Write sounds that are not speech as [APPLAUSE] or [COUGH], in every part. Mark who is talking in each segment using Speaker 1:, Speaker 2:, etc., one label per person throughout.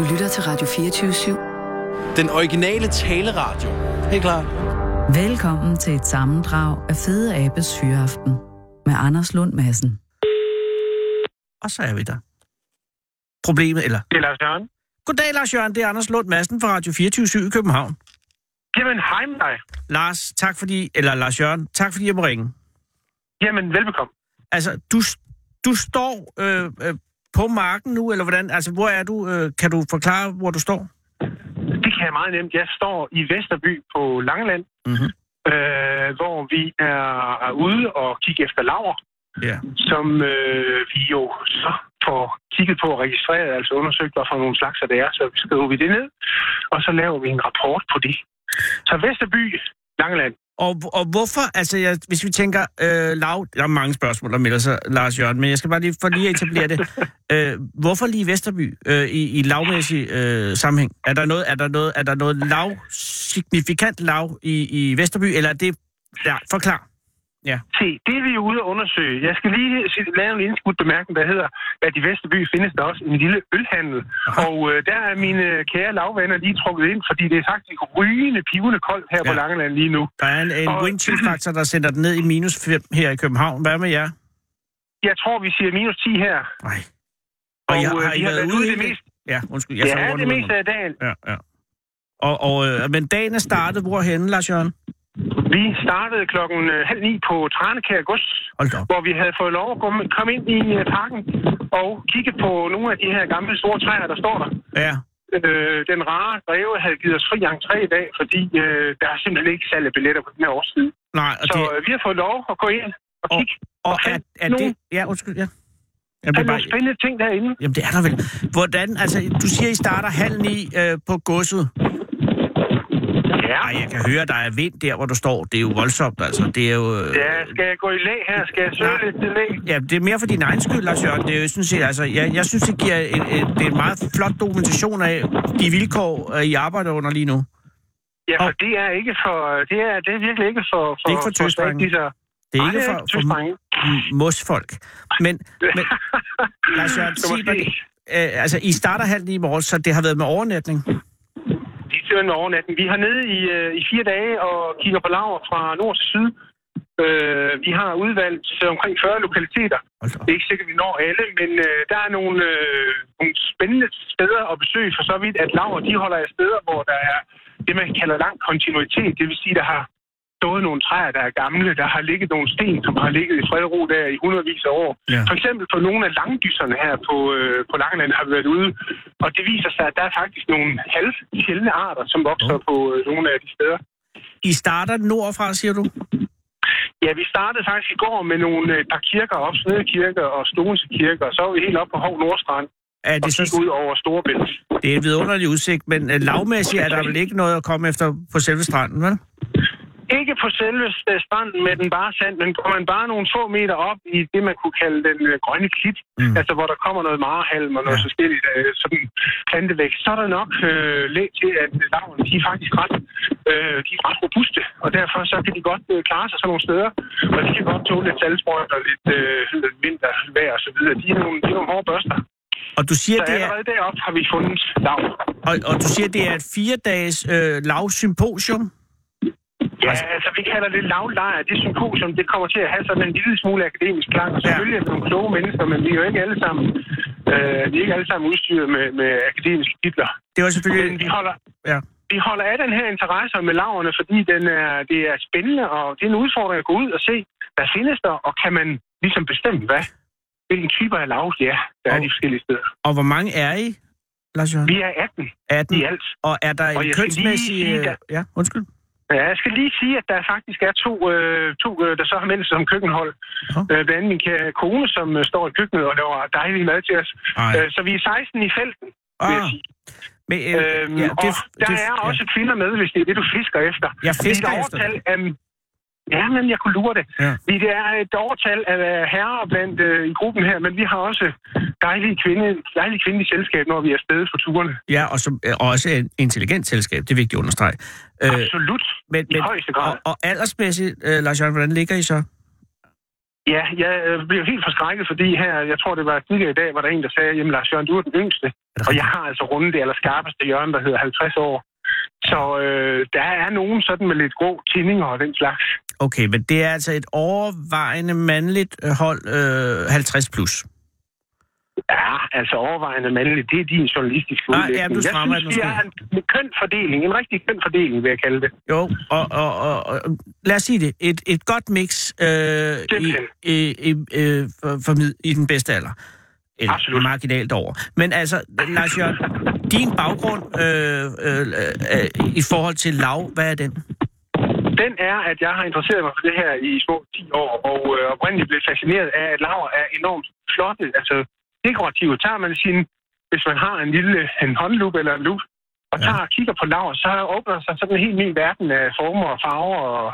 Speaker 1: Du lytter til Radio 24-7.
Speaker 2: Den originale taleradio. Helt klar.
Speaker 1: Velkommen til et sammendrag af Fede Abes Hyreaften med Anders Lund Madsen.
Speaker 3: Og så er vi der. Problemet, eller...
Speaker 4: Det er Lars Jørgen.
Speaker 3: Goddag, Lars Jørgen. Det er Anders Lund Madsen fra Radio 24 i København.
Speaker 4: Jamen, hej med dig.
Speaker 3: Lars, tak fordi... Eller Lars Jørgen, tak fordi jeg må ringe.
Speaker 4: Jamen, velbekomme.
Speaker 3: Altså, du, du står øh, øh, på marken nu, eller hvordan? Altså, hvor er du? Øh, kan du forklare, hvor du står?
Speaker 4: Det kan jeg meget nemt. Jeg står i Vesterby på Langeland,
Speaker 3: Mm-hmm.
Speaker 4: øh, hvor vi er, ude og kigge efter laver,
Speaker 3: Ja.
Speaker 4: som øh, vi jo så får kigget på og registreret, altså undersøgt, hvad for nogle slags det er, så skriver vi det ned, og så laver vi en rapport på det. Så Vesterby, Langeland.
Speaker 3: Og, og hvorfor, altså jeg, hvis vi tænker øh, lav, der er mange spørgsmål, der melder sig, Lars Jørgen, men jeg skal bare lige for lige at etablere det. [LAUGHS] Øh, hvorfor lige Vesterby øh, i, i lavmæssig øh, sammenhæng? Er der noget, er der noget, er der noget lav, signifikant lav i, i Vesterby, eller er det, ja, forklar. Ja.
Speaker 4: Se, det er vi jo ude at undersøge. Jeg skal lige lave en indskudt bemærkning, der hedder, at i Vesterby findes der også en lille ølhandel.
Speaker 3: Aha.
Speaker 4: Og øh, der er mine kære lavvenner lige trukket ind, fordi det er faktisk rygende, pivende koldt her ja. på. Langeland lige nu.
Speaker 3: Der er en, en
Speaker 4: Og-
Speaker 3: wind chill faktor, der sender den ned i minus 5 her i København. Hvad med jer?
Speaker 4: Jeg tror, vi siger minus 10 her.
Speaker 3: Nej.
Speaker 4: Og,
Speaker 3: Og, jeg,
Speaker 4: øh,
Speaker 3: har I været
Speaker 4: været
Speaker 3: ude i
Speaker 4: det meste.
Speaker 3: Ja, undskyld. Jeg
Speaker 4: Ja, det er meste af dagen.
Speaker 3: Ja, ja. Og, og, øh, men dagen er startet hvorhenne, Lars Jørgen?
Speaker 4: Vi startede klokken øh, halv ni på Tranekær Gods, hvor vi havde fået lov at komme, ind i øh, parken og kigge på nogle af de her gamle store træer, der står der.
Speaker 3: Ja,
Speaker 4: Øh, den rare greve havde givet os fri entré i dag, fordi øh, der er simpelthen ikke salg af billetter på den her årstid.
Speaker 3: nej, og
Speaker 4: Så
Speaker 3: det,
Speaker 4: øh, vi har fået lov at gå ind og
Speaker 3: Og-
Speaker 4: kigge.
Speaker 3: og
Speaker 4: og
Speaker 3: er, er
Speaker 4: nogle,
Speaker 3: det... Ja, undskyld, ja. Jeg
Speaker 4: er
Speaker 3: bliver
Speaker 4: nogle
Speaker 3: bare,
Speaker 4: spændende ting derinde.
Speaker 3: jamen, det er der vel. Hvordan, altså, du siger, I starter halv ni øh, på godset.
Speaker 4: Ja.
Speaker 3: Ej, jeg kan høre, der er vind der, hvor du står. Det er jo voldsomt, altså. Det er jo... Øh,
Speaker 4: ja, skal jeg gå i læ her? Skal jeg søge
Speaker 3: Nej.
Speaker 4: lidt til læ?
Speaker 3: Ja, det er mere for din egen skyld, Lars Jørgen. Det er jo sådan set, altså, jeg, jeg synes, det giver en, en, det er en meget flot dokumentation af de vilkår, øh, I arbejder under lige nu.
Speaker 4: Ja, for
Speaker 3: Og-
Speaker 4: det er ikke for... Det er, det er virkelig ikke for... for
Speaker 3: Det er ikke for
Speaker 4: så.
Speaker 3: Det er ikke for, for mosfolk. Men, men [LAUGHS] Lars Jørgen, sig mig, øh, altså, I starter halv ni i morges, så det har været med overnatning.
Speaker 4: De søger en overnatning. Vi har nede i, øh, i fire dage og kigger på laver fra nord til syd. Øh, vi har udvalgt øh, omkring 40 lokaliteter.
Speaker 3: Op.
Speaker 4: Det er ikke sikkert, at vi når alle, men øh, der er nogle, øh, nogle spændende steder at besøge, for så vidt, at laver de holder af steder, hvor der er det, man kalder lang kontinuitet. Det vil sige, der har stået nogle træer, der er gamle, der har ligget nogle sten, som har ligget i fred og ro der i hundredvis af år.
Speaker 3: Ja.
Speaker 4: For eksempel på nogle af langdyserne her på, øh, på Langeland har vi været ude, og det viser sig, at der er faktisk nogle halvsjældne arter, som vokser
Speaker 3: Oh.
Speaker 4: på øh, nogle af de steder.
Speaker 3: I starter nordfra, siger du?
Speaker 4: Ja, vi startede faktisk i går med nogle øh, par kirker op, Snedekirker og Stogense Kirker, og så var vi helt op på Hov Nordstrand
Speaker 3: Er
Speaker 4: og
Speaker 3: det,
Speaker 4: kigge
Speaker 3: så,
Speaker 4: ud over Storebælt.
Speaker 3: det er en vidunderlig udsigt, men øh, lavmæssigt er der vel ikke noget at komme efter på selve stranden, vel?
Speaker 4: Ikke på selve øh, stranden med den bare sand, men går man bare nogle få meter op i det, man kunne kalde den øh, grønne klit,
Speaker 3: Mm.
Speaker 4: altså hvor der kommer noget marehalm og noget
Speaker 3: Ja.
Speaker 4: forskelligt øh, sådan plantevækst, så er der nok øh, læg til, at laverne, de er faktisk ret, øh, de er ret robuste, og derfor så kan de godt øh, klare sig sådan nogle steder, og de kan godt tåle lidt salgsprøjt og lidt øh, lidt vintervejr og så videre. De er nogle, de er nogle hårde børster.
Speaker 3: Og du siger,
Speaker 4: Så
Speaker 3: det er,
Speaker 4: allerede deroppe har vi fundet lav.
Speaker 3: og, og du siger, det er et fire-dages øh, lav symposium.
Speaker 4: Ja, altså vi kalder det lavlejr. Det symposium, det kommer til at have sådan en lille smule akademisk klang. Og selvfølgelig er nogle kloge mennesker, men vi er jo ikke alle sammen, øh, vi er ikke alle sammen udstyret med, med akademiske titler.
Speaker 3: Det var
Speaker 4: Men
Speaker 3: selvfølgelig...
Speaker 4: vi holder,
Speaker 3: Ja.
Speaker 4: vi holder af den her interesse med laverne, fordi den er, det er spændende, og det er en udfordring at gå ud og se, hvad findes der, og kan man ligesom bestemme, hvad? Hvilken typer af lav, ja, der er
Speaker 3: Og-
Speaker 4: de forskellige steder.
Speaker 3: Og hvor mange er I, Lars Jørgen?
Speaker 4: Vi er 18
Speaker 3: 18.
Speaker 4: i alt.
Speaker 3: Og er der en kønsmæssig...
Speaker 4: sige,
Speaker 3: øh,
Speaker 4: der-
Speaker 3: Ja, undskyld.
Speaker 4: Ja, jeg skal lige sige, at der faktisk er to, øh, to øh, der så har meldt sig som køkkenhold.
Speaker 3: Nå.
Speaker 4: Øh, blandt andet min kone, som øh, står i køkkenet og laver dejlig mad til os. Øh, så vi er 16 i felten, vil jeg
Speaker 3: Ah,
Speaker 4: sige.
Speaker 3: men, øh,
Speaker 4: Øhm,
Speaker 3: ja,
Speaker 4: og der er også kvinder med, hvis det er det, du fisker efter.
Speaker 3: Jeg
Speaker 4: er
Speaker 3: fisker efter
Speaker 4: overtal af... Ja, men jeg kunne lure det.
Speaker 3: Ja.
Speaker 4: Vi det er et overtal af herrer blandt øh, i gruppen her, men vi har også dejlige kvinde, dejlige kvindelige selskab, når vi er afsted på turene.
Speaker 3: Ja, og som, øh, også et intelligent selskab, det er vigtigt at understrege. Øh,
Speaker 4: Absolut.
Speaker 3: men,
Speaker 4: I højeste grad.
Speaker 3: Og, og aldersmæssigt, øh, Lars hvordan ligger I så?
Speaker 4: Ja, jeg øh, blev helt forskrækket, fordi her, jeg tror det var tidligere i dag, var der en, der sagde, jamen Lars Jørgen, du er den yngste.
Speaker 3: det
Speaker 4: Og jeg har altså rundet det allerskarpeste hjørne, der hedder 50 år. Så øh, der er nogen sådan med lidt grå tinninger og den slags.
Speaker 3: Okay, men det er altså et overvejende mandligt øh, hold øh, 50 plus.
Speaker 4: Ja, altså overvejende mandligt, det er din journalistiske udlægning.
Speaker 3: ja, du
Speaker 4: jeg synes, det er en, køn fordeling, en rigtig køn fordeling, vil jeg kalde det.
Speaker 3: Jo, og, og, og, og lad os sige det. Et, et godt mix øh, i, i, i, øh, for, for i den bedste alder. Eller
Speaker 4: Absolut.
Speaker 3: marginalt over. Men altså, Lars Jørgen, din baggrund øh, øh, øh, i forhold til lav, hvad er den?
Speaker 4: Den er, at jeg har interesseret mig for det her i små 10 år, og øh, oprindeligt blev fascineret af, at laver er enormt flotte, altså dekorative. Tager man sin, hvis man har en lille en håndlup eller en lup, og
Speaker 3: Ja.
Speaker 4: tager og kigger på laver, så åbner sig sådan en helt ny verden af former og farver og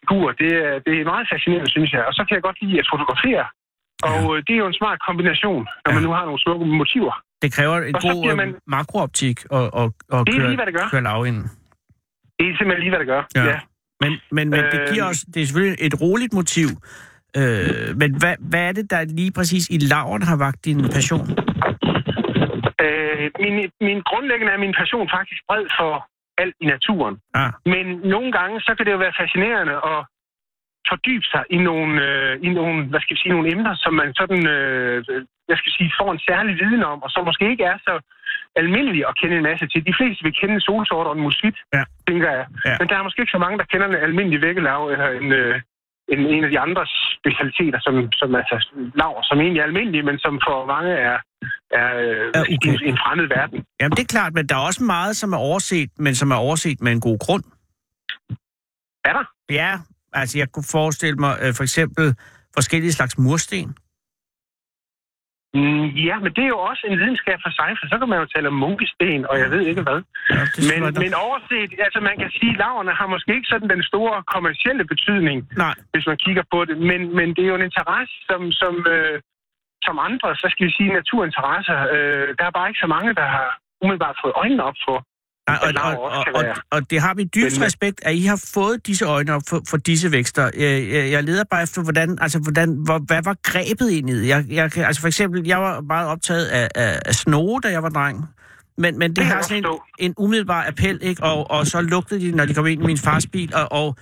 Speaker 4: figurer. Det, er- det er meget fascinerende, synes jeg. Og så kan jeg godt lide at fotografere. Og øh, det er jo en smart kombination, når man
Speaker 3: Ja.
Speaker 4: nu har nogle smukke motiver.
Speaker 3: Det kræver en god
Speaker 4: bliver
Speaker 3: man...
Speaker 4: man-
Speaker 3: makrooptik og, og, og
Speaker 4: Det er
Speaker 3: køre,
Speaker 4: lige, hvad det gør.
Speaker 3: køre lav ind.
Speaker 4: Det er simpelthen lige, hvad det gør.
Speaker 3: Ja.
Speaker 4: ja.
Speaker 3: Men, men, men det giver os, det er selvfølgelig et roligt motiv. Øh, men hvad, hvad er det, der lige præcis i laveren har vagt din passion?
Speaker 4: Øh, min, min grundlæggende er min passion faktisk bred for alt i naturen.
Speaker 3: Ah,
Speaker 4: Men nogle gange, så kan det jo være fascinerende at fordybe sig i nogle, øh, i nogle, hvad skal jeg sige, nogle emner, som man sådan, øh, jeg skal sige, får en særlig viden om, og som måske ikke er så almindelige at kende en masse til. De fleste vil kende solsort og en musvit,
Speaker 3: Ja.
Speaker 4: tænker jeg.
Speaker 3: Ja.
Speaker 4: Men der er måske ikke så mange, der kender en almindelig vækkelav eller en, øh, en, en af de andre specialiteter, som, som altså laver, som egentlig er almindelige, men som for mange er, er, øh,
Speaker 3: ukendt.
Speaker 4: en, en fremmed verden.
Speaker 3: jamen det er klart, men der er også meget, som er overset, men som er overset med en god grund.
Speaker 4: Er der?
Speaker 3: Ja, altså jeg kunne forestille mig øh, for eksempel forskellige slags mursten.
Speaker 4: Mm, ja, men det er jo også en videnskab for sig, for så kan man jo tale om munkesten, og jeg ved ikke hvad.
Speaker 3: Ja,
Speaker 4: men,
Speaker 3: men
Speaker 4: overset, altså man kan sige, at laverne har måske ikke sådan den store kommercielle betydning,
Speaker 3: Nej,
Speaker 4: hvis man kigger på det, men, men det er jo en interesse, som, som, øh, som andre, så skal vi sige, naturinteresser, øh, der er bare ikke så mange, der har umiddelbart fået øjnene op for.
Speaker 3: Nej, og, og, og, og, det har vi dybt
Speaker 4: spændende.
Speaker 3: respekt, at I har fået disse øjne op for, for disse vækster. Jeg, jeg, leder bare efter, hvordan, altså, hvordan, hvor, hvad var grebet ind i det? Jeg, jeg, altså for eksempel, jeg var meget optaget af, af, af snoge, da jeg var dreng. Men, men det,
Speaker 4: kan
Speaker 3: har sådan en, en umiddelbar appel, ikke? Og, og så lugtede de, når de kom ind i min fars bil, og, og,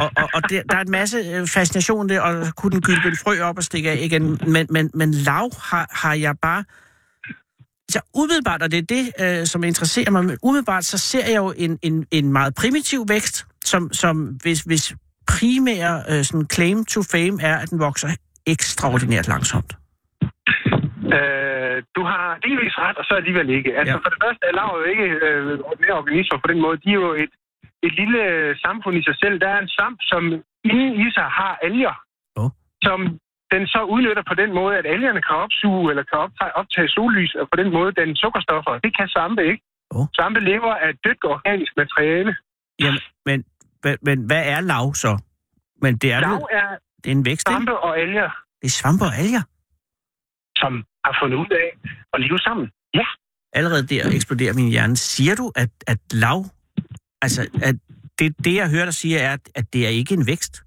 Speaker 3: og, og, og det, der er en masse øh, fascination der, og kunne den gylde en frø op og stikke af igen. Men, men, men lav har, har jeg bare... Så umiddelbart, og det er det, øh, som interesserer mig, men umiddelbart så ser jeg jo en, en, en meget primitiv vækst, som, som hvis, hvis primære øh, sådan claim to fame er, at den vokser ekstraordinært langsomt.
Speaker 4: Øh, du har delvis ret, og så alligevel ikke. Altså
Speaker 3: Ja.
Speaker 4: for det første er laver jo ikke øh, ordinære organismer på den måde. De er jo et, et lille samfund i sig selv. Der er en svamp, som inden i sig har alger,
Speaker 3: Oh.
Speaker 4: som den så udnytter på den måde, at algerne kan opsuge eller kan optage, optage sollys, og på den måde den sukkerstoffer. Det kan svampe ikke.
Speaker 3: Oh.
Speaker 4: Svampe lever af dødt organisk materiale.
Speaker 3: Jamen, men, men, men hvad er lav så? Men det er,
Speaker 4: Lav
Speaker 3: vel,
Speaker 4: er
Speaker 3: det er en vækst, ikke?
Speaker 4: svampe og alger,
Speaker 3: Det er svampe og alger.
Speaker 4: som har fundet ud af at leve sammen. Ja.
Speaker 3: Allerede der eksploderer min hjerne. Siger du, at, at lav... Altså, at det, det, jeg hører dig sige, er, at, at det er ikke en vækst?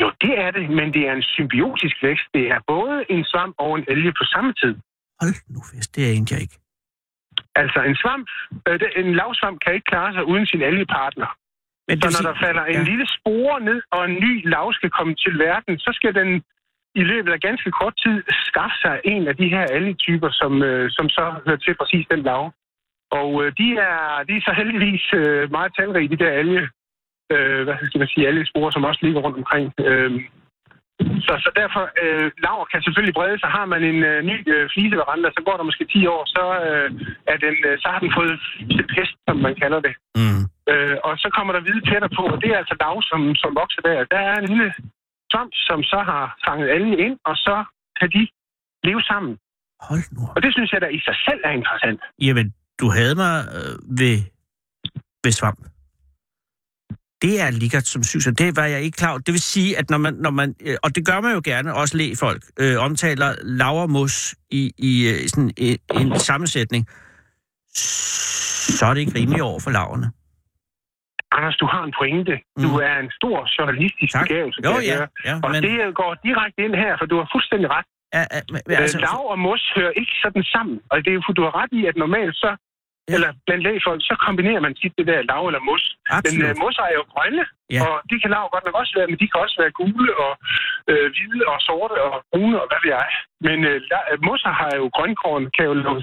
Speaker 4: Jo, det er det, men det er en symbiotisk vækst. Det er både en svamp og en alge på samme tid.
Speaker 3: Hold nu fest, det er jeg ikke.
Speaker 4: Altså en svamp, øh, en lavsvamp kan ikke klare sig uden sin algepartner.
Speaker 3: Men
Speaker 4: Så når
Speaker 3: sige-
Speaker 4: der falder en
Speaker 3: ja.
Speaker 4: lille spore ned, og en ny lav skal komme til verden, så skal den i løbet af ganske kort tid skaffe sig en af de her algetyper, som, øh, som så hører til præcis den lav. Og øh, de, er, de er så heldigvis øh, meget talrige, de der alge, øh, hvad skal man sige, algesporer, som også ligger rundt omkring. Øh, så, så derfor, øh, laver kan selvfølgelig brede sig. Har man en øh, ny øh, fliseveranda, så går der måske 10 år, så, øh, er den, øh, så har den fået pest, som man kalder det.
Speaker 3: Mm.
Speaker 4: Øh, og så kommer der hvide pletter på, og det er altså dag, som, som vokser der. Der er en lille svamp, som så har fanget algen ind, og så kan de leve sammen.
Speaker 3: Hold nu.
Speaker 4: Og det synes jeg da i sig selv er interessant.
Speaker 3: Jamen, du havde mig øh, ved, ved svamp. Det er ligert som syg, så det var jeg ikke klar over. Det vil sige, at når man, når man øh, og det gør man jo gerne, også lægfolk, øh, omtaler lavermus i, i øh, sådan en, en sammensætning, så er det ikke rimeligt over for laverne.
Speaker 4: Anders, du har en pointe. Du
Speaker 3: Mm.
Speaker 4: er en stor journalistisk
Speaker 3: Tak.
Speaker 4: begævelse.
Speaker 3: Jo, ja,
Speaker 4: høre.
Speaker 3: ja,
Speaker 4: Og
Speaker 3: men-
Speaker 4: det går direkte ind her, for du har fuldstændig ret.
Speaker 3: Ja, ja, men,
Speaker 4: Altså, Lav og mos hører ikke sådan sammen. Og det er for du har ret i, at normalt så,
Speaker 3: Ja.
Speaker 4: eller blandt lægefolk, så kombinerer man tit det der lav eller mos. Men
Speaker 3: absolut.
Speaker 4: uh, mosser er jo grønne,
Speaker 3: Ja.
Speaker 4: og de kan lav godt nok også være, men de kan også være gule og øh, hvide og sorte og brune og hvad ved jeg. Men øh, øh, mosser har jo grønkorn, kan jo lave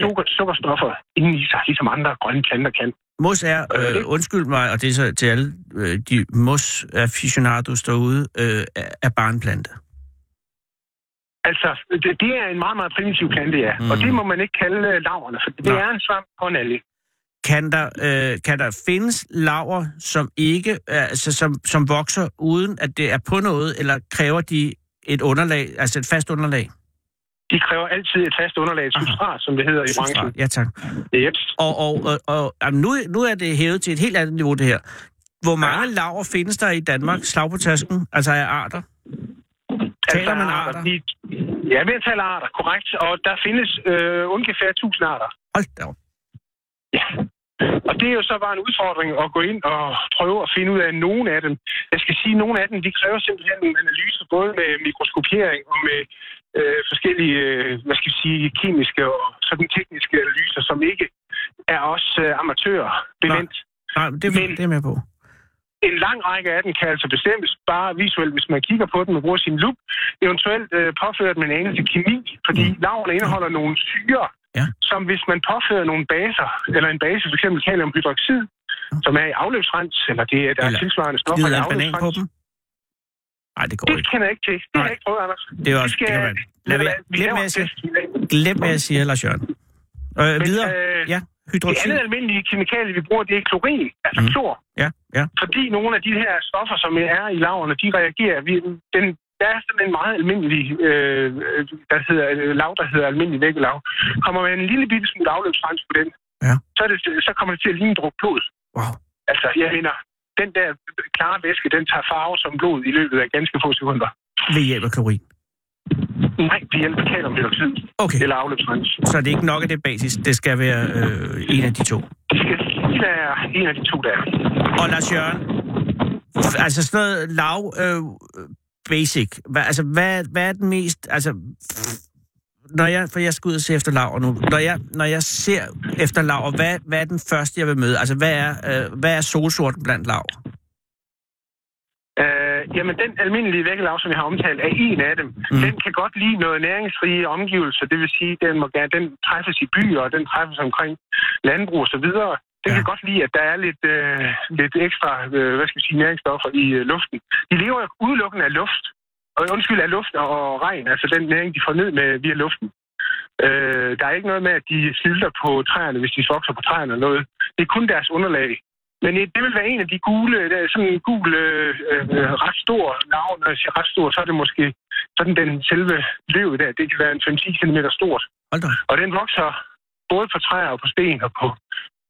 Speaker 4: sukker, sukkerstoffer inden i sig, ligesom andre grønne planter kan.
Speaker 3: Mos er, øh, undskyld mig, og det er så til alle øh, de mos aficionados derude, øh, er- er barnplante.
Speaker 4: Altså, det, det er en meget, meget primitiv plante, ja.
Speaker 3: Mm.
Speaker 4: Mm. Og det må man ikke kalde øh, laverne, for det
Speaker 3: Nej.
Speaker 4: er en svamp og en alge.
Speaker 3: Kan der, øh, kan der findes laver, som ikke, øh, altså, som, som vokser uden at det er på noget, eller kræver de et underlag, altså et fast underlag?
Speaker 4: De kræver altid et fast underlag, et substrat, som det hedder i branchen.
Speaker 3: Ja, tak.
Speaker 4: Yep.
Speaker 3: Og, og, og, og jamen, nu, nu er det hævet til et helt andet niveau, det her. Hvor mange laver findes der i Danmark, slag på tasken, altså af arter? Taler man arter?
Speaker 4: Vi, ja, vi taler arter, korrekt. Og der findes øh, ungefær 1000 arter.
Speaker 3: Hold da op.
Speaker 4: Ja. Og det er jo så bare en udfordring at gå ind og prøve at finde ud af nogle af dem. Jeg skal sige, at nogle af dem, de kræver simpelthen nogle analyser, både med mikroskopiering og med øh, forskellige, øh, hvad skal vi sige, kemiske og sådan tekniske analyser, som ikke er os øh, amatører bevendt.
Speaker 3: Nej, det,
Speaker 4: Men-
Speaker 3: det er jeg med på.
Speaker 4: En lang række af dem kan altså bestemmes bare visuelt, hvis man kigger på den og bruger sin lup. Eventuelt øh, påført med en anelse kemi, fordi
Speaker 3: Mm.
Speaker 4: mm. laverne indeholder nogle syre,
Speaker 3: Ja.
Speaker 4: som hvis man påfører nogle baser, eller en base, f.eks. kaliumhydroxid, som er i afløbsrens, eller det er der er
Speaker 3: Eller
Speaker 4: tilsvarende stoffer i afløbsrens.
Speaker 3: dem? Nej, det går
Speaker 4: Det
Speaker 3: ikke.
Speaker 4: kender jeg ikke til. Det har jeg ikke prøvet, Anders.
Speaker 3: Det er også,
Speaker 4: skal-
Speaker 3: det kan man. Lad være.
Speaker 4: Vi test i dag.
Speaker 3: Glem, hvad jeg siger, Lars Jørgen. Øh,
Speaker 4: Men,
Speaker 3: videre.
Speaker 4: øh,
Speaker 3: Ja,
Speaker 4: Det
Speaker 3: hydroxid.
Speaker 4: andet almindelige kemikalie, vi bruger, det er klorin, altså mm. klor.
Speaker 3: Ja, ja.
Speaker 4: fordi nogle af de her stoffer, som er i laverne, de reagerer. Vi, den, der er sådan en meget almindelig, øh, der hedder, lav, der hedder almindelig væggelav. Kommer man en lille bitte smule afløbsrens på den,
Speaker 3: Ja.
Speaker 4: så, er det, så kommer det til at ligne en druk blod.
Speaker 3: Wow.
Speaker 4: Altså, jeg mener, den der klare væske, den tager farve som blod i løbet af ganske få sekunder.
Speaker 3: Ved hjælp af klorin.
Speaker 4: Nej, det hjælper kaliumhydroxid
Speaker 3: Okay,
Speaker 4: eller afløbsrens.
Speaker 3: så det er ikke nok af det basis. Det skal være øh, en af de to.
Speaker 4: Det skal være en af de to der.
Speaker 3: Og Lars Jørgen, altså sådan noget lav øh, basic. Hva, altså, hvad, hvad er den mest... Altså, når jeg, for jeg skal ud og se efter laver nu. Når jeg, når jeg ser efter laver, hvad, hvad er den første, jeg vil møde? Altså, hvad er, øh, hvad er solsorten blandt laver?
Speaker 4: Jamen, den almindelige væggelav, som jeg har omtalt, er en af dem.
Speaker 3: Mm.
Speaker 4: Den kan godt lide noget næringsrige omgivelser. Det vil sige, den, må gerne, den træffes i byer, og den træffes omkring landbrug og så videre. Den
Speaker 3: Ja.
Speaker 4: kan godt lide, at der er lidt, øh, lidt ekstra øh, hvad skal vi sige, næringsstoffer i øh, luften. De lever jo udelukkende af luft. Og undskyld, af luft og regn. Altså den næring, de får ned med via luften. Øh, der er ikke noget med, at de snylter på træerne, hvis de vokser på træerne eller noget. Det er kun deres underlag. Men det vil være en af de gule, der er sådan en gul, øh, øh, ret stor navn, når jeg siger ret stor, så er det måske sådan den selve løv der, det kan være en 5-10 cm stort. Og den vokser både på træer og på sten og på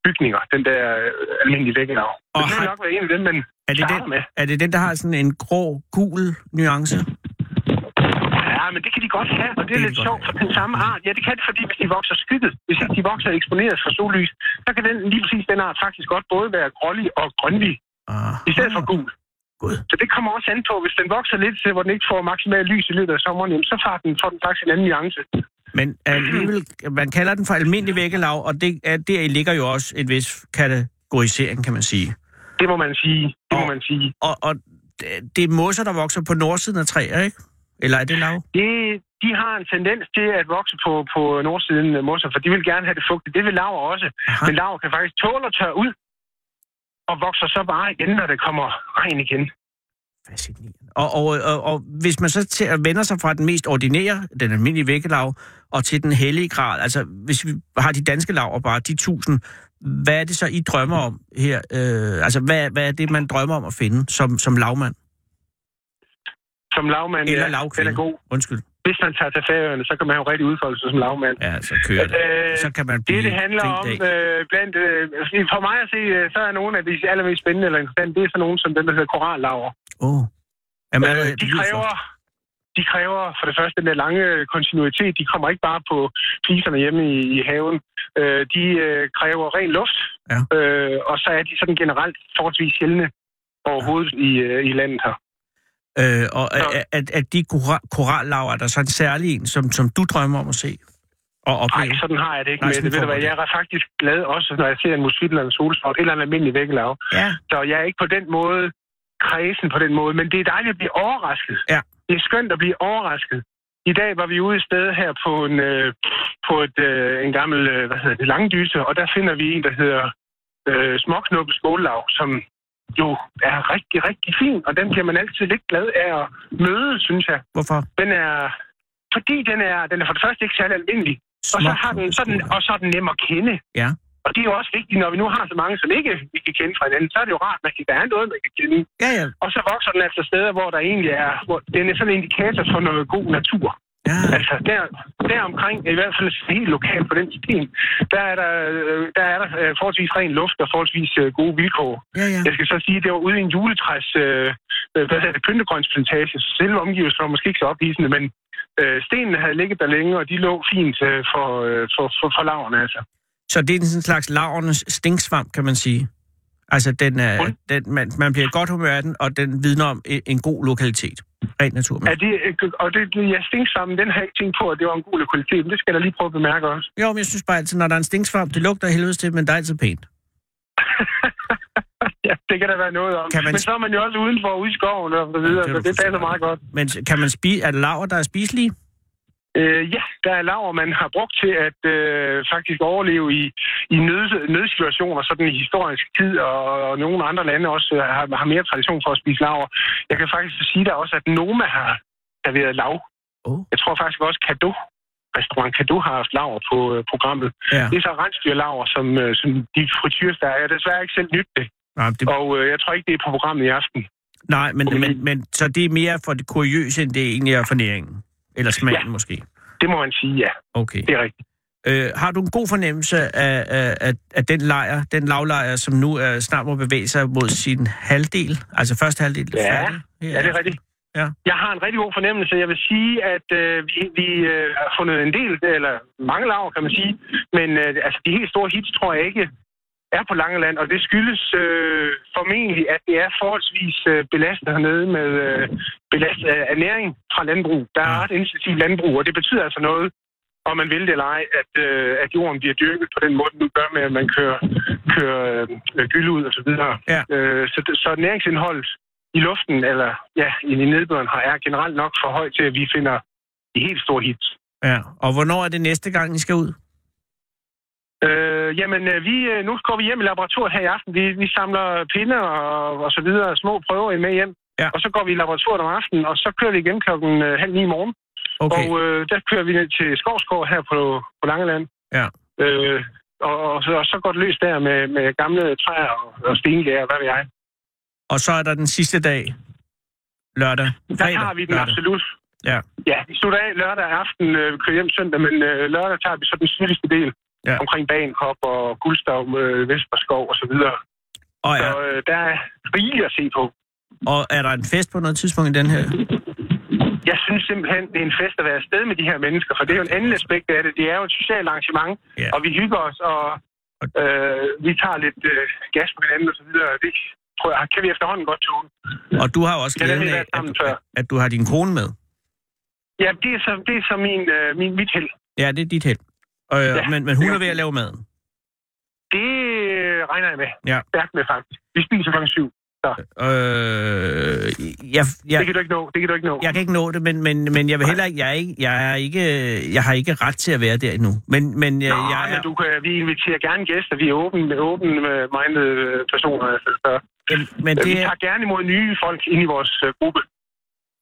Speaker 4: bygninger, den der øh, almindelige væggenav.
Speaker 3: Og
Speaker 4: Og det
Speaker 3: har-
Speaker 4: nok være en af dem, man
Speaker 3: Er det, den,
Speaker 4: med.
Speaker 3: er det den, der har sådan en grå, gul nuance?
Speaker 4: Ja, men det kan de godt have, og det er
Speaker 3: Det
Speaker 4: lidt sjovt for den samme art. Ja, det kan det, fordi hvis de vokser skygget, hvis ikke de vokser eksponeret for sollys, så kan den, lige præcis den art faktisk godt både være grålig og grønlig, i stedet for gul.
Speaker 3: Gud.
Speaker 4: Så det kommer også an på, hvis den vokser lidt til, hvor den ikke får maksimalt lys i løbet af sommeren, jamen, så får den, får den faktisk en anden nuance.
Speaker 3: Men alligevel, man kalder den for almindelig væggelav, og det, er, deri ligger jo også en vis kategorisering, kan man sige.
Speaker 4: Det må man sige. Det må
Speaker 3: Og-
Speaker 4: man sige.
Speaker 3: Og, og det- det er mosser, der vokser på nordsiden af træer, ikke? Eller er det lav?
Speaker 4: Det, de har en tendens til at vokse på, på nordsiden af mosser, for de vil gerne have det fugtigt. Det vil laver også.
Speaker 3: Aha.
Speaker 4: Men laver kan faktisk tåle at tørre ud, og vokser så bare igen, når det kommer regn igen.
Speaker 3: Fascinerende. Og, og, og, og hvis man så til, vender sig fra den mest ordinære, den almindelige væggelav, og til den hellige grad, altså hvis vi har de danske laver bare, de tusind, hvad er det så, I drømmer om her? Øh, altså, hvad, hvad er det, man drømmer om at finde som, som lavmand?
Speaker 4: Som lavmand,
Speaker 3: Eller
Speaker 4: ja, den
Speaker 3: lavkvinde?
Speaker 4: er god.
Speaker 3: Undskyld.
Speaker 4: Hvis man tager til færøerne, så kan man jo rigtig udfolde sig som lavmand.
Speaker 3: Ja, så kører det.
Speaker 4: Øh,
Speaker 3: Så kan man blive
Speaker 4: Det, det handler om, øh, blandt, øh, altså, for mig at se, øh, så er nogle af de allermest spændende eller interessante, det er så nogen som dem, der hedder korallaver.
Speaker 3: Åh. Oh. Jamen,
Speaker 4: Øh, de kræver, de kræver for det første den der lange kontinuitet. De kommer ikke bare på fliserne hjemme i, i haven. Øh, de øh, kræver ren luft,
Speaker 3: Ja.
Speaker 4: øh, og så er de sådan generelt forholdsvis sjældne overhovedet i, øh, i landet her.
Speaker 3: Øh, og
Speaker 4: Så-
Speaker 3: at, at, at de kora- korallaver, er der så en særlig en, som, som du drømmer om at se og
Speaker 4: Nej,
Speaker 3: opleve?
Speaker 4: sådan har jeg det ikke
Speaker 3: Nej,
Speaker 4: med det. Ved du hvad, jeg er faktisk glad også, når jeg ser en musvit eller en solsort, eller en almindelig vækkelav.
Speaker 3: Ja,
Speaker 4: Så jeg er ikke på den måde kredsen på den måde, men det er dejligt at blive overrasket.
Speaker 3: Ja.
Speaker 4: Det er skønt at blive overrasket. I dag var vi ude et sted her på en, øh, på et, øh, en gammel, øh, hvad hedder det, langdyse, og der finder vi en, der hedder øh, småknuppet skållav, som jo er rigtig, rigtig fin, og den bliver man altid lidt glad af at møde, synes jeg.
Speaker 3: hvorfor?
Speaker 4: Den er, fordi den er, den er for det første ikke særlig almindelig, og så, har den, så den, og så er den nem at kende.
Speaker 3: Ja.
Speaker 4: Og det er jo også vigtigt, når vi nu har så mange, som ikke vi kan kende fra hinanden, så er det jo rart, at der er noget, man kan kende.
Speaker 3: Ja, ja.
Speaker 4: Og så vokser den altså steder, hvor der egentlig er, hvor den er sådan en indikator for noget god natur.
Speaker 3: Ja.
Speaker 4: Altså der, der omkring, i hvert fald helt lokalt på den sten, der er der, øh, der, er der øh, forholdsvis ren luft og forholdsvis øh, gode vilkår.
Speaker 3: Ja, ja.
Speaker 4: Jeg skal så sige, at det var ude i en juletræs, øh, øh, hvad hedder det, pyntegrønsplantage. Så Selve omgivelsen var måske ikke så opvisende, men øh, stenene havde ligget der længe, og de lå fint øh, for, øh, for, for, for laverne, altså.
Speaker 3: Så det er sådan en slags lavernes stinksvamp, kan man sige. Altså, den er, den, man, man bliver i godt humør af den, og den vidner om en, en god lokalitet. Rent
Speaker 4: Er
Speaker 3: naturmæssigt.
Speaker 4: det, øh, og det, det jeg stinksvammen, den har jeg ikke tænkt på, at det var en god lokalitet, men det skal jeg da lige prøve at bemærke også.
Speaker 3: Jo, men jeg synes bare altid, når der er en stinksvamp, det lugter helvedes til, men det er altid pænt. [LAUGHS]
Speaker 4: ja, det kan der være noget om.
Speaker 3: Kan man-
Speaker 4: Men så er man jo også udenfor ude i skoven og så videre,
Speaker 3: det er
Speaker 4: så det passer meget godt.
Speaker 3: Men kan man spise, er det laver, der er spiselige?
Speaker 4: Øh, ja, der er laver, man har brugt til at øh, faktisk overleve i, i nød, nødsituationer, sådan i historisk tid, og, og nogle andre lande også øh, har, har mere tradition for at spise laver. Jeg kan faktisk sige der også, at Noma har serveret lav.
Speaker 3: Oh.
Speaker 4: Jeg tror faktisk også, Kado, restaurant Kado har haft laver på øh, programmet.
Speaker 3: Ja.
Speaker 4: Det er så rensdyrlaver, som, øh, som de frityres der er. Jeg desværre ikke selv nyt det,
Speaker 3: Nej, det,
Speaker 4: og øh, jeg tror ikke, det er på programmet i aften.
Speaker 3: nej men, men, men, så det er mere for det kuriøse, end det egentlig er for næringen? Eller smagen ja. måske?
Speaker 4: Det må man sige, ja.
Speaker 3: Okay.
Speaker 4: Det er rigtigt.
Speaker 3: Øh, har du en god fornemmelse af, af, af, af den lejr, den lavlejr, som nu er snart må bevæge sig mod sin halvdel? Altså første halvdel?
Speaker 4: Ja,
Speaker 3: færdig?
Speaker 4: Ja, det er rigtigt.
Speaker 3: Ja.
Speaker 4: Jeg har en rigtig god fornemmelse. Jeg vil sige, at øh, vi, vi øh, har fundet en del, eller mange laver, kan man sige. Men øh, altså, de helt store hits tror jeg ikke er på Langeland, og det skyldes øh, formentlig, at det er forholdsvis øh, belastet hernede med øh, belastet af ernæring fra landbrug. Der er ret intensivt landbrug, og det betyder altså noget, om man vil det eller ej, at, øh, at jorden bliver dyrket på den måde, den gør med, at man kører, kører øh, gyld ud og så videre.
Speaker 3: Ja.
Speaker 4: Øh, så, så næringsindholdet i luften, eller ja, i nedbøren, har er generelt nok for højt til, at vi finder de helt store hits.
Speaker 3: Ja, og hvornår er det næste gang, I skal ud?
Speaker 4: Øh, jamen, øh, vi, øh, nu går vi hjem i laboratoriet her i aften. Vi, vi samler pinde og, og så videre, små prøver med hjem.
Speaker 3: Ja.
Speaker 4: Og så går vi i laboratoriet om aftenen, og så kører vi igen klokken øh, halv ni i morgen.
Speaker 3: Okay,
Speaker 4: Og øh, der kører vi ned til Skovskov her på, på Langeland.
Speaker 3: Ja.
Speaker 4: Øh, og, og, så, og så går det løs der med, med gamle træer og, og stengær, hvad ved jeg.
Speaker 3: og så er der den sidste dag, lørdag.
Speaker 4: Der
Speaker 3: fredag,
Speaker 4: tager vi den
Speaker 3: lørdag.
Speaker 4: absolut.
Speaker 3: Ja.
Speaker 4: Ja, vi slutter af lørdag aften, øh, vi kører hjem søndag, men øh, lørdag tager vi så den sydligste del
Speaker 3: Ja.
Speaker 4: omkring Bagenkop og Guldstav, øh, Vesperskov og så videre.
Speaker 3: Og
Speaker 4: Så
Speaker 3: er,
Speaker 4: øh, der er rigeligt at se på.
Speaker 3: og er der en fest på noget tidspunkt i den her?
Speaker 4: Jeg synes simpelthen, det er en fest at være afsted med de her mennesker, for det er jo en anden aspekt af det. Det er jo et socialt arrangement,
Speaker 3: Ja.
Speaker 4: og vi hygger os, og øh, vi tager lidt øh, gas på hinanden og så videre. Det tror jeg, kan vi efterhånden godt tåle.
Speaker 3: Og du har jo også
Speaker 4: Ja,
Speaker 3: glæden af, at, at, at du har din kone med.
Speaker 4: Ja, det er så, det er så min, øh, min, mit held.
Speaker 3: Ja, det er dit held. Øh,
Speaker 4: Ja.
Speaker 3: men, men hun er ved at lave maden.
Speaker 4: Det øh, regner jeg med.
Speaker 3: Ja.
Speaker 4: Stærkt med, faktisk. Vi spiser klokken syv.
Speaker 3: Øh, jeg, jeg,
Speaker 4: Det kan du ikke nå. Det kan du ikke nå.
Speaker 3: jeg kan ikke nå det, men, men, men jeg vil heller ikke, jeg, er ikke, jeg, er ikke, jeg har ikke ret til at være der endnu. Men, men jeg,
Speaker 4: Nå,
Speaker 3: jeg
Speaker 4: men
Speaker 3: er,
Speaker 4: du kan, vi inviterer gerne gæster. Vi er åbne, åbne minded personer. Altså, så,
Speaker 3: men
Speaker 4: det... Vi tager gerne imod nye folk ind i vores øh, gruppe.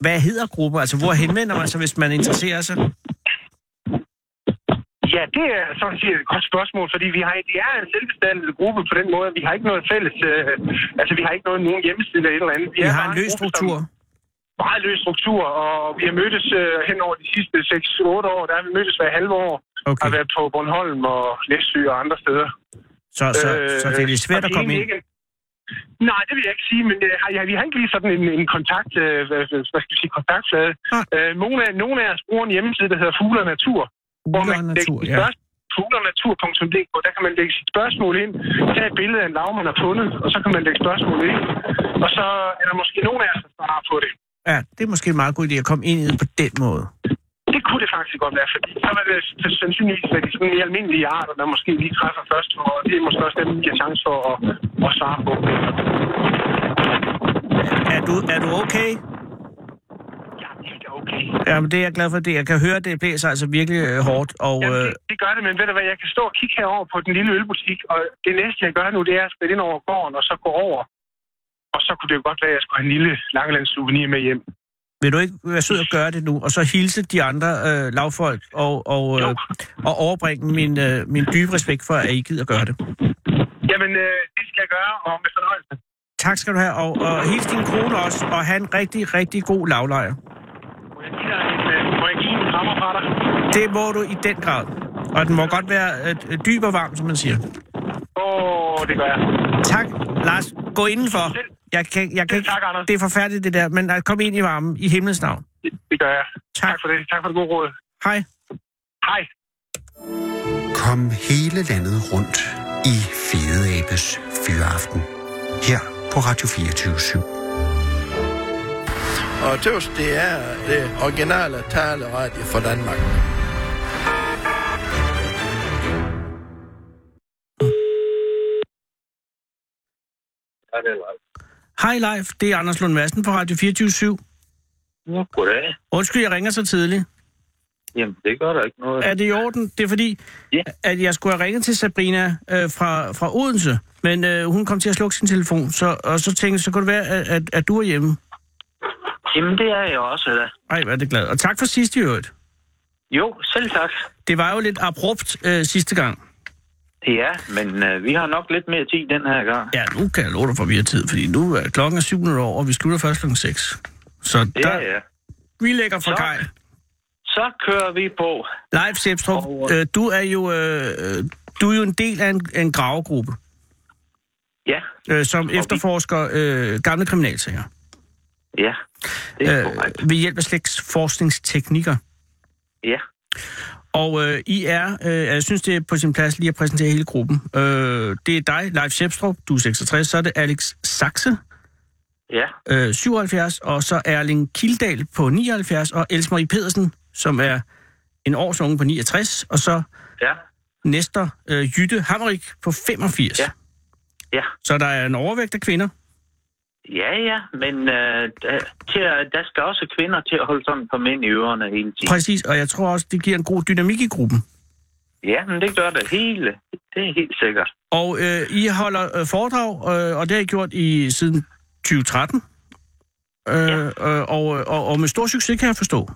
Speaker 3: hvad hedder gruppen? Altså, hvor [LAUGHS] henvender man sig, hvis man interesserer sig?
Speaker 4: Ja, det er sådan set et godt spørgsmål, fordi vi har, det er en selvbestændig gruppe på den måde. Vi har ikke noget fælles, øh, altså vi har ikke noget, nogen hjemmeside eller et eller andet.
Speaker 3: Vi
Speaker 4: er
Speaker 3: har en løs struktur.
Speaker 4: som- Meget løs struktur, og vi har mødtes øh, hen over de sidste 6-8 år. Der har vi mødtes hver halve år.
Speaker 3: Okay.
Speaker 4: Har været på Bornholm og Læsø og andre steder.
Speaker 3: Så, så,
Speaker 4: Øh,
Speaker 3: så det er lidt
Speaker 4: og
Speaker 3: svært at komme ind.
Speaker 4: Ikke, Nej, det vil jeg ikke sige, men øh, har- ja, vi har ikke lige sådan en, en kontakt, øh, hvad, skal vi sige, kontaktflade.
Speaker 3: Nej.
Speaker 4: Øh, nogle, af, nogle af os bruger en hjemmeside, der hedder Fugle og Natur, hvor man
Speaker 3: natur,
Speaker 4: lægge
Speaker 3: ja.
Speaker 4: spørgsmål fuglernatur.dk, der kan man lægge sit spørgsmål ind, tage et billede af en lav, man har fundet, og så kan man lægge spørgsmålet ind. Og så er der måske nogle af os, der svarer på det.
Speaker 3: Ja, det er måske en meget god idé at komme ind i det på den måde.
Speaker 4: Det kunne det faktisk godt være, fordi så var det sandsynligvis være de sådan mere almindelige arter, der måske lige træffer først, og det er måske også dem, vi har chance for at, at svare på.
Speaker 3: Er du, er du okay?
Speaker 4: Ja, det okay.
Speaker 3: Jamen, det er jeg glad for. Det. Jeg kan høre, det blæser altså virkelig øh, hårdt. Og,
Speaker 4: Jamen,
Speaker 3: øh,
Speaker 4: det, det gør det, men ved du hvad, jeg kan stå og kigge herover på den lille ølbutik, og det næste, jeg gør nu, det er at spille ind over gården, og så gå over. Og så kunne det jo godt være, at jeg skulle have en lille Langelands souvenir med hjem.
Speaker 3: vil du ikke være sød at gøre det nu? Og så hilse de andre øh, lavfolk og, og, øh, og overbringe min, øh, min dybe respekt for, at I gider gøre det.
Speaker 4: Jamen, øh, det skal jeg gøre, og med fornøjelse.
Speaker 3: Tak skal du have, og, og hils din kone også, og have en rigtig, rigtig god lavlejr.
Speaker 4: Må jeg give dig en, øh, må jeg give en krammer fra dig?
Speaker 3: Det må du i den grad. Og den må godt være øh, dyb og varm, som man siger.
Speaker 4: Åh, oh, det gør jeg.
Speaker 3: Tak, Lars. Gå indenfor. Jeg kan, jeg kan
Speaker 4: Selv tak, Anders.
Speaker 3: det er forfærdeligt, det der, men øh, kom ind i varmen i himlens navn.
Speaker 4: Det, det gør jeg.
Speaker 3: Tak.
Speaker 4: tak for det. Tak for det gode råd.
Speaker 3: Hej.
Speaker 4: Hej.
Speaker 5: Kom hele landet rundt i Fede Abes Fyraften. Her på Radio 24 /7.
Speaker 6: Og tøvs, det er det originale taleradio for Danmark.
Speaker 3: Hej Leif, det er Anders Lund Madsen på Radio 24
Speaker 7: Ja, goddag.
Speaker 3: Undskyld, jeg ringer så tidligt.
Speaker 7: Jamen, det gør der ikke noget.
Speaker 3: Er det i orden? Det er fordi,
Speaker 7: Ja.
Speaker 3: at jeg skulle have ringet til Sabrina øh, fra, fra Odense, men øh, hun kom til at slukke sin telefon, så, og så tænkte jeg, så kunne det være, at, at, at du er hjemme.
Speaker 7: Jamen, det er jeg også, da.
Speaker 3: Ej, hvor er det glad. Og tak for sidst i øvrigt.
Speaker 7: Jo, selv tak.
Speaker 3: Det var jo lidt abrupt øh, sidste gang.
Speaker 7: Ja, men øh, vi har nok lidt mere tid den her gang.
Speaker 3: Ja, nu kan jeg love dig for, at vi har tid, fordi nu er klokken er syv minutter over, og vi slutter først klokken 6. Så der,
Speaker 7: Ja, ja.
Speaker 3: vi lægger fra kaj.
Speaker 7: Så kører vi på.
Speaker 3: Leif Sebstrup,
Speaker 7: Og-
Speaker 3: øh, du er jo øh, øh, du er jo en del af en, en gravegruppe,
Speaker 7: Ja,
Speaker 3: øh, som efterforsker øh, gamle kriminalsager.
Speaker 7: Ja. Det er øh, korrekt.
Speaker 3: ved hjælp af slægtsforskningsteknikker.
Speaker 7: Ja,
Speaker 3: Og øh, I er, øh, jeg synes, det er på sin plads lige at præsentere hele gruppen. Øh, det er dig, Leif Sjepstrup, du er 66, så er det Alex Saxe,
Speaker 7: ja,
Speaker 3: øh, 77, og så Erling Kildal på 79, og Else Marie Pedersen, som er en års unge på 69, og så
Speaker 7: ja,
Speaker 3: Næster øh, Jytte Hammerik på 85.
Speaker 7: Ja. ja.
Speaker 3: Så der er en overvægt af kvinder.
Speaker 7: Ja, ja, men øh, der, til, der skal også kvinder til at holde sådan på mænd i ørerne hele tiden.
Speaker 3: Præcis, og jeg tror også, det giver en god dynamik i gruppen.
Speaker 7: Ja, men det gør det hele. Det er helt sikkert.
Speaker 3: Og øh, I holder øh, foredrag, øh, og det har I gjort i siden 2013. Øh,
Speaker 7: Ja.
Speaker 3: øh, og, og, og med stor succes, kan jeg forstå.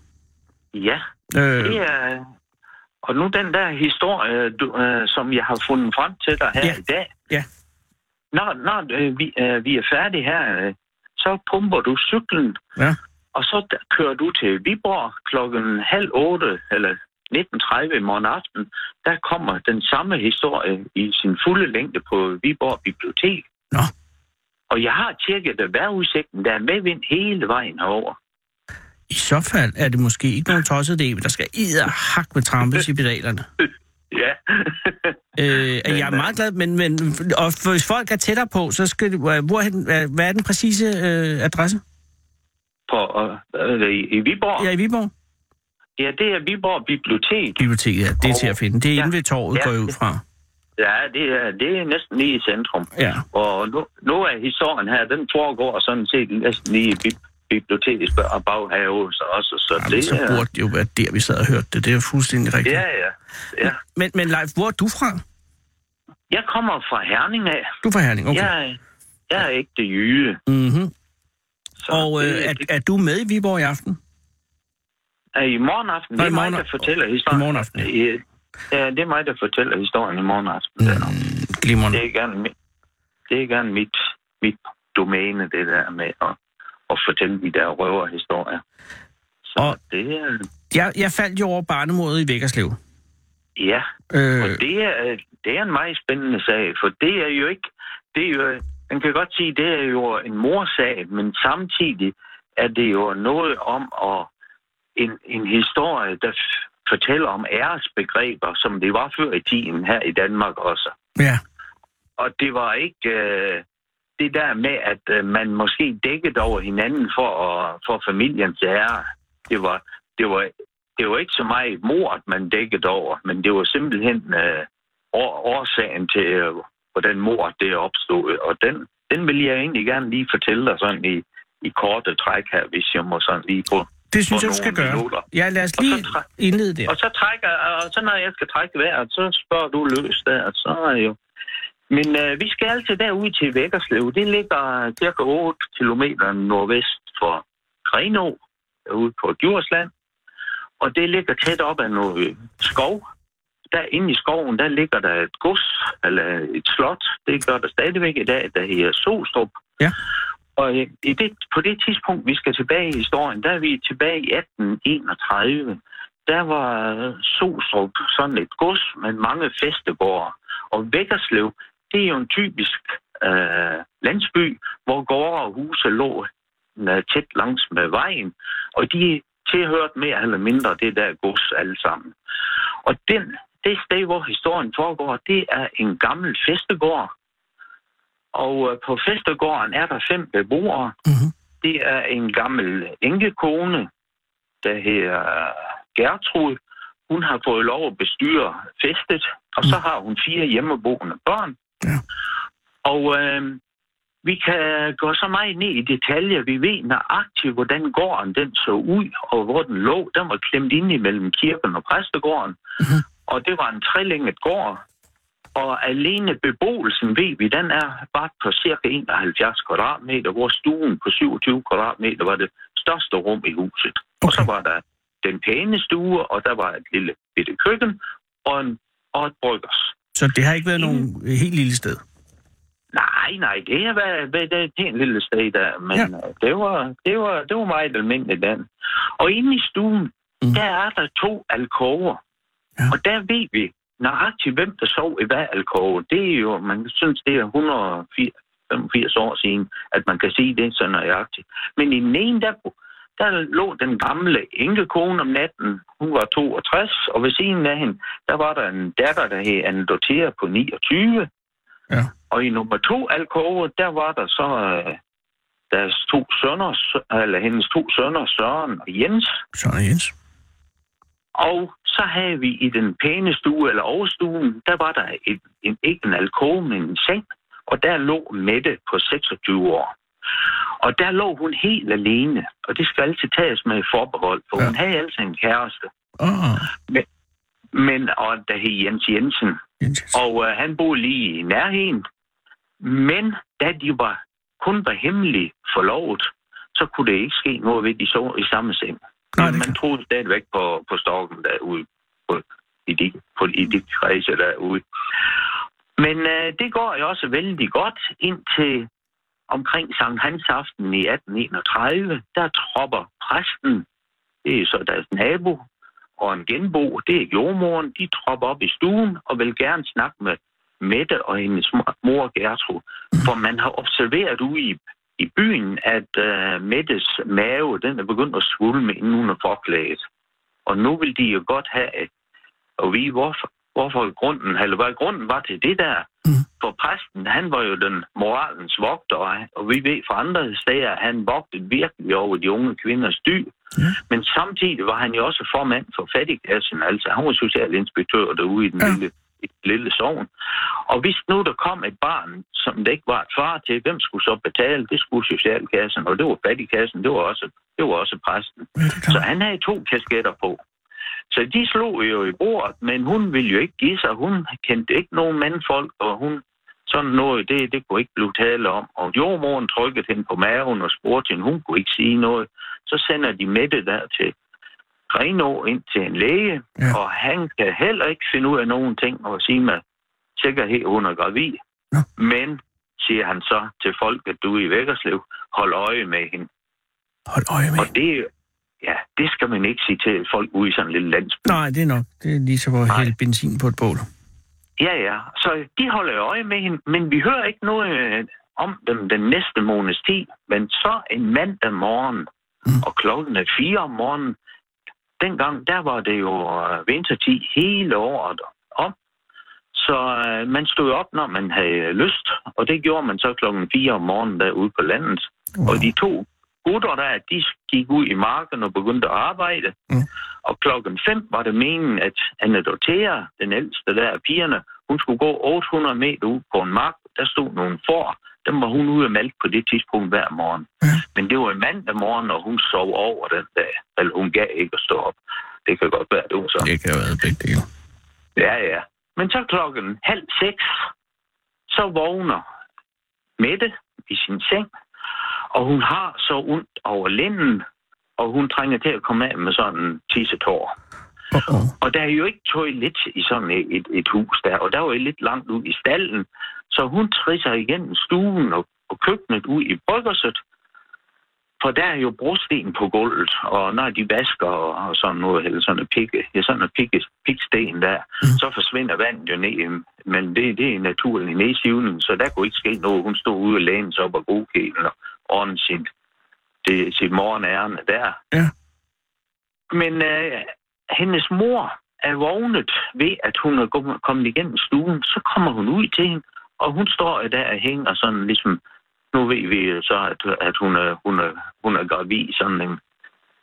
Speaker 7: Ja,
Speaker 3: Øh,
Speaker 7: det er... Og nu den der historie, du, øh, som jeg har fundet frem til dig her
Speaker 3: Ja.
Speaker 7: i dag.
Speaker 3: Ja.
Speaker 7: Når, når øh, vi, øh, vi er færdige her, øh, så pumper du cyklen,
Speaker 3: ja.
Speaker 7: og så kører du til Viborg klokken halv otte, eller 19.30 i morgen aften. Der kommer den samme historie i sin fulde længde på Viborg Bibliotek.
Speaker 3: Nå.
Speaker 7: Og jeg har tjekket at vejrudsigten, der er medvind hele vejen herover.
Speaker 3: I så fald er det måske ikke nogen tosset idé, men der skal hak med trampes i pedalerne. [LAUGHS]
Speaker 7: Ja. [LAUGHS]
Speaker 3: Øh, jeg er meget glad, men, men og hvis folk er tættere på, så skal det, hvorhen, hvad hvad er den præcise øh, adresse?
Speaker 7: på, øh, i, i Viborg.
Speaker 3: Ja, i Viborg?
Speaker 7: Ja, det er Viborg Bibliotek.
Speaker 3: Biblioteket, ja, det er
Speaker 7: Og-
Speaker 3: til at finde. Det er
Speaker 7: Ja.
Speaker 3: inde ved torvet,
Speaker 7: Ja.
Speaker 3: går jeg ud fra.
Speaker 7: Ja, det er, det er næsten lige i centrum.
Speaker 3: Ja.
Speaker 7: Og nu, nu er historien her, den foregår sådan set næsten lige i bi- bibliotekets bag- baghave så også. Så
Speaker 3: Jamen,
Speaker 7: det
Speaker 3: så
Speaker 7: er...
Speaker 3: burde det jo være der, vi sad og hørte det. Det er jo fuldstændig rigtigt.
Speaker 7: Ja, ja. ja.
Speaker 3: Men, men Leif, hvor er du fra?
Speaker 7: Jeg kommer fra Herning af.
Speaker 3: Du er fra Herning, okay.
Speaker 7: Jeg, jeg er ikke det jyde.
Speaker 3: Mm-hmm.
Speaker 7: Så
Speaker 3: Og øh, er, er du med i Viborg i aften?
Speaker 7: er i morgen aften.
Speaker 3: Nå,
Speaker 7: Det er
Speaker 3: morgen-
Speaker 7: mig, der fortæller historien.
Speaker 3: i morgen aften,
Speaker 7: Ja, Ja, det er mig, der fortæller historien i morgen aften. Mm.
Speaker 3: Glimrende.
Speaker 7: Det er gerne, mi- det er gerne mit, mit domæne, det der med at, at fortælle de der røverhistorier. Så
Speaker 3: Og-
Speaker 7: det er...
Speaker 3: Jeg, jeg faldt jo over barnemordet i Vækkerslev.
Speaker 7: Ja,
Speaker 3: Øh,
Speaker 7: og det er, det er en meget spændende sag, for det er jo ikke... Det er jo, man kan godt sige, det er jo en morsag, men samtidig er det jo noget om at en, en historie, der fortæller om æresbegreber, som det var før i tiden her i Danmark også.
Speaker 3: Ja.
Speaker 7: Og det var ikke øh, det der med, at øh, man måske dækkede over hinanden for, at, for familiens ære. Det var, det, var, det var ikke så meget mord, man dækkede over, men det var simpelthen øh, år, årsagen til, øh, hvordan mord det opstod. Og den, den vil jeg egentlig gerne lige fortælle dig sådan i, i korte træk her, hvis jeg må sådan lige på.
Speaker 3: Det synes jeg, du skal gøre.
Speaker 7: minutter.
Speaker 3: Ja, lad os lige indlede der.
Speaker 7: Og så trækker, og så når jeg skal trække vejret, så spørger du løs der, så er jo... Men øh, vi skal altid derud til Vækkerslev. Det ligger cirka 8 km nordvest for Grenå, ude på Djursland. Og det ligger tæt op af noget skov. Der inde i skoven, der ligger der et gods, eller et slot. Det gør der stadigvæk i dag, der hedder Solstrup.
Speaker 3: Ja.
Speaker 7: Og øh, i det, på det tidspunkt, vi skal tilbage i historien, der er vi tilbage i 1831. Der var Solstrup sådan et gods med mange festegårde. Og Vækkerslev, det er jo en typisk øh, landsby, hvor gårde og huse lå øh, tæt langs med vejen. Og de tilhørte mere eller mindre det der gods alle sammen. Og den, det sted, hvor historien foregår, det er en gammel festegård. Og øh, på festegården er der fem beboere.
Speaker 3: Mhm.
Speaker 7: Det er en gammel enkekone, der hedder Gertrud. Hun har fået lov at bestyre festet, og så har hun fire hjemmeboende børn.
Speaker 3: Ja.
Speaker 7: Og øh, vi kan gå så meget ned i detaljer. Vi ved nøjagtigt, hvordan gården den så ud, og hvor den lå. Den var klemt ind imellem kirken og præstegården.
Speaker 3: Mhm.
Speaker 7: Og det var en trelænget gård. Og alene beboelsen, ved vi, den er bare på cirka 71 kvadratmeter, hvor stuen på 27 kvadratmeter var det største rum i huset. Okay. Og så var der den pæne stue, og der var et lille bitte køkken og, en, og et bryggers.
Speaker 3: Så det har ikke været nogen helt lille sted.
Speaker 7: Nej, nej, det har været, været det er en lille sted der, men
Speaker 3: Ja.
Speaker 7: ja. det, var, det, var, det var meget almindeligt den. Og inde i stuen,
Speaker 3: Mm.
Speaker 7: mm. der er der to alkover.
Speaker 3: Ja.
Speaker 7: Og der ved vi nøjagtigt, hvem der sov i hver alkove. Det er jo, man synes, det er 185 år siden, at man kan sige det så nøjagtigt. Men i den ene, der, der lå den gamle enkekone om natten. Hun var 62, og ved siden af hende, der var der en datter, der hed Anne Dorthea på 29.
Speaker 3: Ja.
Speaker 7: Og i nummer to alkove, der var der så øh, deres to sønner, Sø- eller hendes to sønner, Søren og Jens.
Speaker 3: Sådan Jens.
Speaker 7: Og så havde vi i den pæne stue, eller overstuen, der var der et, en, ikke en alkove, men en seng. Og der lå Mette på 26 år. Og der lå hun helt alene, og det skal altid tages med forbehold, for
Speaker 3: Ja.
Speaker 7: hun havde altså en kæreste.
Speaker 3: Åh,
Speaker 7: Men, og der hed Jens Jensen,
Speaker 3: Jens.
Speaker 7: og øh, han boede lige i nærheden. Men da de var, kun var hemmeligt forlovet, så kunne det ikke ske noget ved, de så i samme seng.
Speaker 3: Nej,
Speaker 7: Men
Speaker 3: det
Speaker 7: man troede stadigvæk på, på stokken derude, på, i, de, på, i de kredse derude. Men øh, det går jo også vældig godt indtil omkring Sankt Hans aften i 1831. Der tropper præsten, det er så deres nabo, og en genbo, det er jordmoren, de tropper op i stuen og vil gerne snakke med Mette og hendes mor- mor Gertrud. For man har observeret ude i, i byen, at uh, Mettes mave, den er begyndt at svulme inden hun er forklædet. Og nu vil de jo godt have at vide, hvorfor, hvorfor grunden, eller hvad grunden var til det der.
Speaker 3: Mm.
Speaker 7: For præsten, han var jo den moralens vogter, og- vi ved fra andre steder, at han vogtede virkelig over de unge kvinders dy.
Speaker 3: Ja.
Speaker 7: Men samtidig var han jo også formand for fattigkassen, altså han var socialinspektør derude i den
Speaker 3: Ja.
Speaker 7: lille, i den lille sovn. Og hvis nu der kom et barn, som der ikke var et far til, hvem skulle så betale? Det skulle socialkassen, og det var fattigkassen, det var også, det var også præsten.
Speaker 3: Ja, det
Speaker 7: Så han havde to kasketter på. Så de slog jo i bordet, men hun ville jo ikke give sig. Hun kendte ikke nogen mandfolk, og hun sådan noget, det, det kunne ikke blive tale om. Og jordmoren trykkede hende på maven og spurgte hende, hun kunne ikke sige noget. Så sender de Mette der til Grenå ind til en læge,
Speaker 3: Ja.
Speaker 7: ja. og han kan heller ikke finde ud af nogen ting og sige med sikkerhed, hun er gravid.
Speaker 3: Nå.
Speaker 7: Men, siger han så til folk, at du er i Vækkerslev, hold øje med hende.
Speaker 3: Hold øje med.
Speaker 7: Og det, ja, det skal man ikke sige til folk ude i sådan en lille landsby.
Speaker 3: Nej, det er nok. Det er lige så at hælde benzin på et bål.
Speaker 7: Ja, ja. Så de holder øje med hende, men vi hører ikke noget øh, om dem den næste måneds tid, men så en mandag morgen, mm. og klokken er fire om morgenen, dengang, der var det jo øh, vintertid hele året om. Så øh, man stod op, når man havde lyst, og det gjorde man så klokken 4 om morgenen derude på landet. Wow. Og de to gutter der, de gik ud i marken og begyndte at arbejde. Mm. Og klokken 5 var det meningen, at Anna Dortea, den ældste der af pigerne, hun skulle gå 800 meter ud på en mark. Der stod nogle får. Dem var hun ude at malke på det tidspunkt hver morgen. Mm. Men det var en mandag morgen, og hun sov over den dag. Eller hun gav ikke at stå op. Det kan godt være, det var så.
Speaker 3: Det kan være begge dele.
Speaker 7: Ja, ja. Men så klokken halv seks, så vågner Mette i sin seng, og hun har så ondt over lænden, og hun trænger til at komme af med sådan en tissetår. Uh-oh. Og der er jo ikke toilet i sådan et, et, et hus der, og der var jo lidt langt ud i stallen, så hun trisser igennem stuen og, og køkkenet ud i bryggerset, for der er jo brosten på gulvet, og når de vasker og, og sådan noget, eller sådan en pikke, ja, sådan en pikke, piksten der, mm. så forsvinder vandet jo ned. Men det, det er naturlig nedsivning, så der kunne ikke ske noget. Hun stod ude og læne sig op og godkælen og ordne sit, det, sit morgenærende der.
Speaker 3: Ja.
Speaker 7: Men øh, hendes mor er vågnet ved, at hun er kommet igennem stuen. Så kommer hun ud til hende, og hun står der og hænger sådan ligesom nu ved vi så, at, at hun, er, hun, er, hun er gravid, sådan en,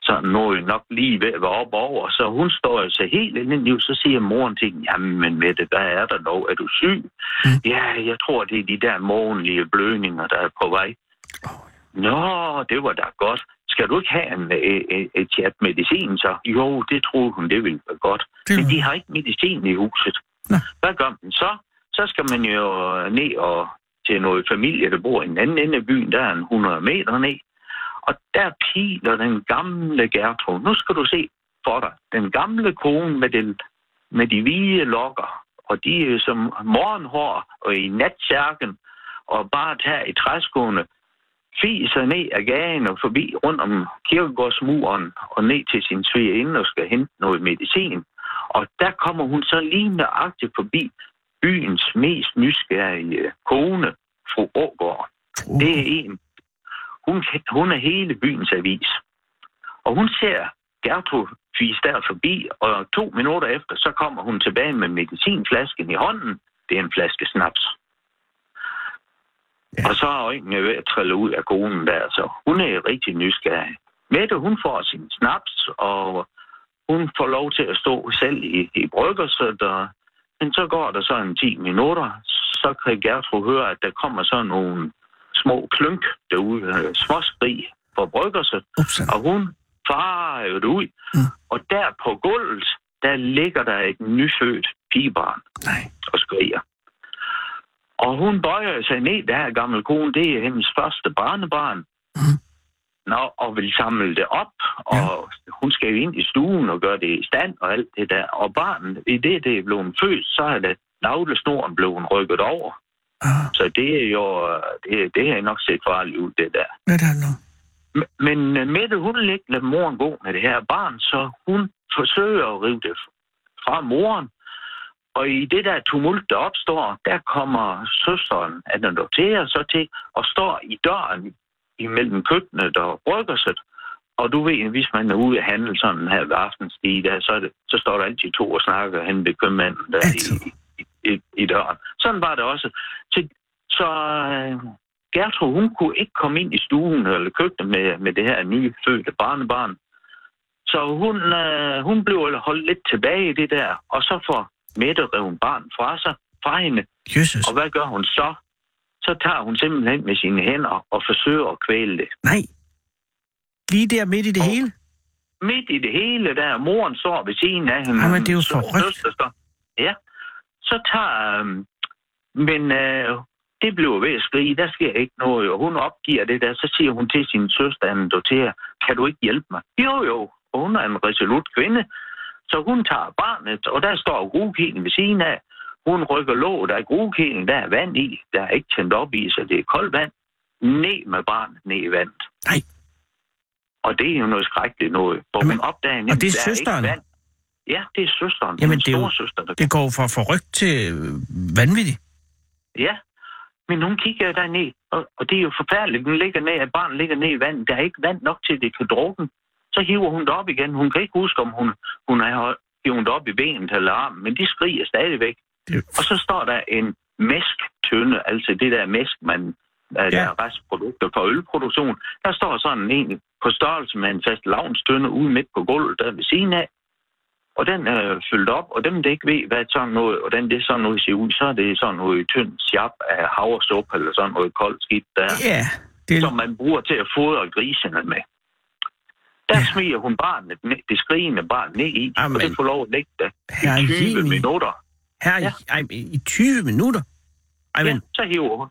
Speaker 7: sådan noget nok lige ved at være op over. Så hun står jo så helt ind i så siger moren til hende, jamen men med det, der er der dog, er du syg? Mm. Ja, jeg tror, det er de der morgenlige blødninger, der er på vej. Oh. Nå, det var da godt. Skal du ikke have en, et, et chat medicin så? Jo, det troede hun, det ville være godt. Det... Men de har ikke medicin i huset. Nå. Hvad gør man så? Så skal man jo ned og til noget familie, der bor i en anden ende af byen, der er en 100 meter ned. Og der piler den gamle Gertrud. Nu skal du se for dig. Den gamle kone med, den, med de hvide lokker, og de er som morgenhår og i natsærken, og bare tager i træskoene, fiser ned ad gaden og forbi rundt om kirkegårdsmuren og ned til sin svigerinde og skal hente noget medicin. Og der kommer hun så lige nøjagtigt forbi byens mest nysgerrige kone, fru Ågaard. Uh. Det er en. Hun, hun er hele byens avis. Og hun ser Gertrud fise der forbi, og to minutter efter, så kommer hun tilbage med medicinflasken i hånden. Det er en flaske snaps. Ja. Og så er øjnene ved at trille ud af konen der, så hun er rigtig nysgerrig. Mette, hun får sin snaps, og hun får lov til at stå selv i, i bryggerset, og men så går der så en 10 minutter, så kan Gertrud høre, at der kommer så nogle små klunk derude, øh, småskrig for bryggerset, og hun farer jo ud. Mm. Og der på gulvet, der ligger der et nyfødt pigebarn
Speaker 3: Nej.
Speaker 7: og skriger. Og hun bøjer sig ned, der her gamle kone, det er hendes første barnebarn. Mm. Nå, og vil samle det op, og ja. hun skal jo ind i stuen og gøre det i stand og alt det der. Og barnet, i det, det er blevet født, så er det navlesnoren blevet rykket over. Ah. Så det er jo, det, det er nok set farligt ud, det der.
Speaker 3: Hvad er nu?
Speaker 7: Men øh, Mette, hun lade moren gå med det her barn, så hun forsøger at rive det fra moren. Og i det der tumult, der opstår, der kommer søsteren Anna Dortea så til og står i døren imellem køkkenet og bryggerset. Og du ved, hvis man er ude at handle sådan her ved aftenstid, der, så, det, så står der altid to og snakker hen ved købmanden der i, i, i, i døren. Sådan var det også. Så, så uh, Gertrud, hun kunne ikke komme ind i stuen eller køkkenet med, med det her nye fødte barnebarn. Så hun, uh, hun blev holdt lidt tilbage i det der, og så får Mette revet barn fra sig, fra hende.
Speaker 3: Jesus.
Speaker 7: Og hvad gør hun så? så tager hun simpelthen med sine hænder og forsøger at kvæle det.
Speaker 3: Nej. Lige der midt i det og hele?
Speaker 7: Midt i det hele, der moren står ved siden af hende.
Speaker 3: Jamen, det er jo for
Speaker 7: Ja. Så tager... Øh, men øh, det bliver ved at skrige, der sker ikke noget, og hun opgiver det der, så siger hun til sin søster, Anne Dotea, kan du ikke hjælpe mig? Jo, jo, og hun er en resolut kvinde, så hun tager barnet, og der står rugkilden ved siden af, hun rykker låget af grugkælen, der er vand i. Der er ikke tændt op i, så det er koldt vand. Ned med barnet ned i vandet.
Speaker 3: Nej.
Speaker 7: Og det er jo noget skrækkeligt noget. Hvor
Speaker 3: Jamen,
Speaker 7: hun opdager,
Speaker 3: og det er
Speaker 7: der
Speaker 3: søsteren?
Speaker 7: Er ikke vand. Ja, det er søsteren.
Speaker 3: Jamen, det, er
Speaker 7: jo, søster, der
Speaker 3: det går fra forrygt til vanvittigt.
Speaker 7: Ja, men hun kigger der ned, Og, og det er jo forfærdeligt. Den ligger ned, at barnet ligger ned i vandet. Der er ikke vand nok til, at det kan drukke. Så hiver hun det op igen. Hun kan ikke huske, om hun, hun har hivet det op i benet eller armen, men de skriger stadigvæk.
Speaker 3: Det,
Speaker 7: Og så står der en mæsktønde, altså det der mæsk, man ja. der er restprodukter for ølproduktion. Der står sådan en på størrelse med en fast lavnstønde ude midt på gulvet der ved siden af. Og den er fyldt op, og dem, der ikke ved, hvad sådan noget, og den det sådan noget ser ud, så er det sådan noget tynd sjap af havresup, eller sådan noget koldt skidt der,
Speaker 3: ja, det,
Speaker 7: som man bruger til at fodre grisene med. Der
Speaker 3: Ja.
Speaker 7: smiger hun barnet, ned, det skrigende barn ned i,
Speaker 3: Amen.
Speaker 7: og det får lov at ligge der i 20
Speaker 3: Jemini.
Speaker 7: minutter.
Speaker 3: her
Speaker 7: Ja.
Speaker 3: i, ej, i 20 minutter? Ej, men,
Speaker 7: Ja, så hiver hun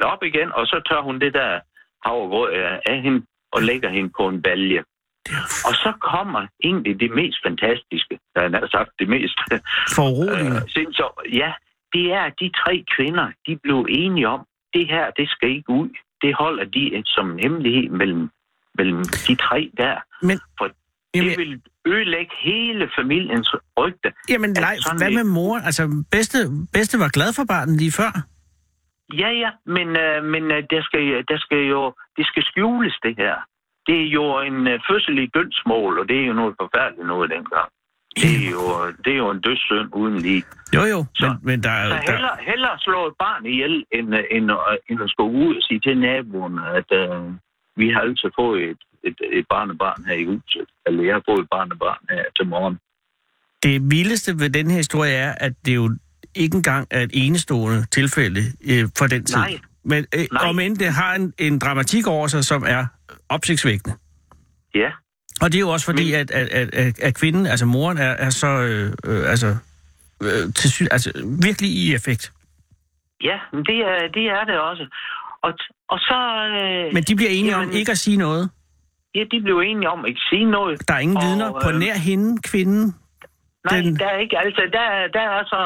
Speaker 7: det op igen, og så tør hun det der havregrød af af hende og lægger hende på en balje. Og så kommer egentlig det mest fantastiske, der er sagt det mest
Speaker 3: foruroligende.
Speaker 7: øh, sindssygt. Ja, det er, at de tre kvinder, de blev enige om, det her, det skal ikke ud. Det holder de som en hemmelighed mellem, mellem de tre der.
Speaker 3: Men,
Speaker 7: For
Speaker 3: jamen,
Speaker 7: det vil ødelægge hele familiens rygte.
Speaker 3: jamen nej, hvad med mor? Altså, bedste, bedste var glad for barnet lige før.
Speaker 7: Ja, ja, men, øh, men øh, der, skal, der skal jo, det skal skjules, det her. Det er jo en øh, fødsel i dødsmål, og det er jo noget forfærdeligt noget dengang. Det er jo, det er jo en dødssynd uden lige.
Speaker 3: Jo, jo,
Speaker 7: Så-
Speaker 3: men, men der, er-
Speaker 7: Så
Speaker 3: der,
Speaker 7: hellere, hellere slå et barn ihjel, end, øh, end, øh, end at skulle ud og sige til naboen, at øh, vi har altså fået et, et, et barnebarn her i huset. Eller jeg har fået et barnebarn her til morgen.
Speaker 3: det vildeste ved den her historie er, at det jo ikke engang er et enestående tilfælde øh, for den tid.
Speaker 7: Nej.
Speaker 3: Men øh,
Speaker 7: Nej.
Speaker 3: om end det har en, en dramatik over sig, som er opsigtsvækkende.
Speaker 7: Ja,
Speaker 3: Og det er jo også fordi,
Speaker 7: Men-
Speaker 3: at, at, at, at, kvinden, altså moren, er, er så øh, øh, altså, øh, til, altså, virkelig i effekt.
Speaker 7: ja men det er, det er det også. Og, og så... Øh,
Speaker 3: Men de bliver enige om
Speaker 7: Jamen-
Speaker 3: ikke at sige noget.
Speaker 7: Ja, de blev enige om at ikke sige noget.
Speaker 3: Der er ingen
Speaker 7: Og,
Speaker 3: vidner på
Speaker 7: øh,
Speaker 3: nær hende, kvinden.
Speaker 7: Nej,
Speaker 3: Den-
Speaker 7: der er ikke. Altså, der, der er så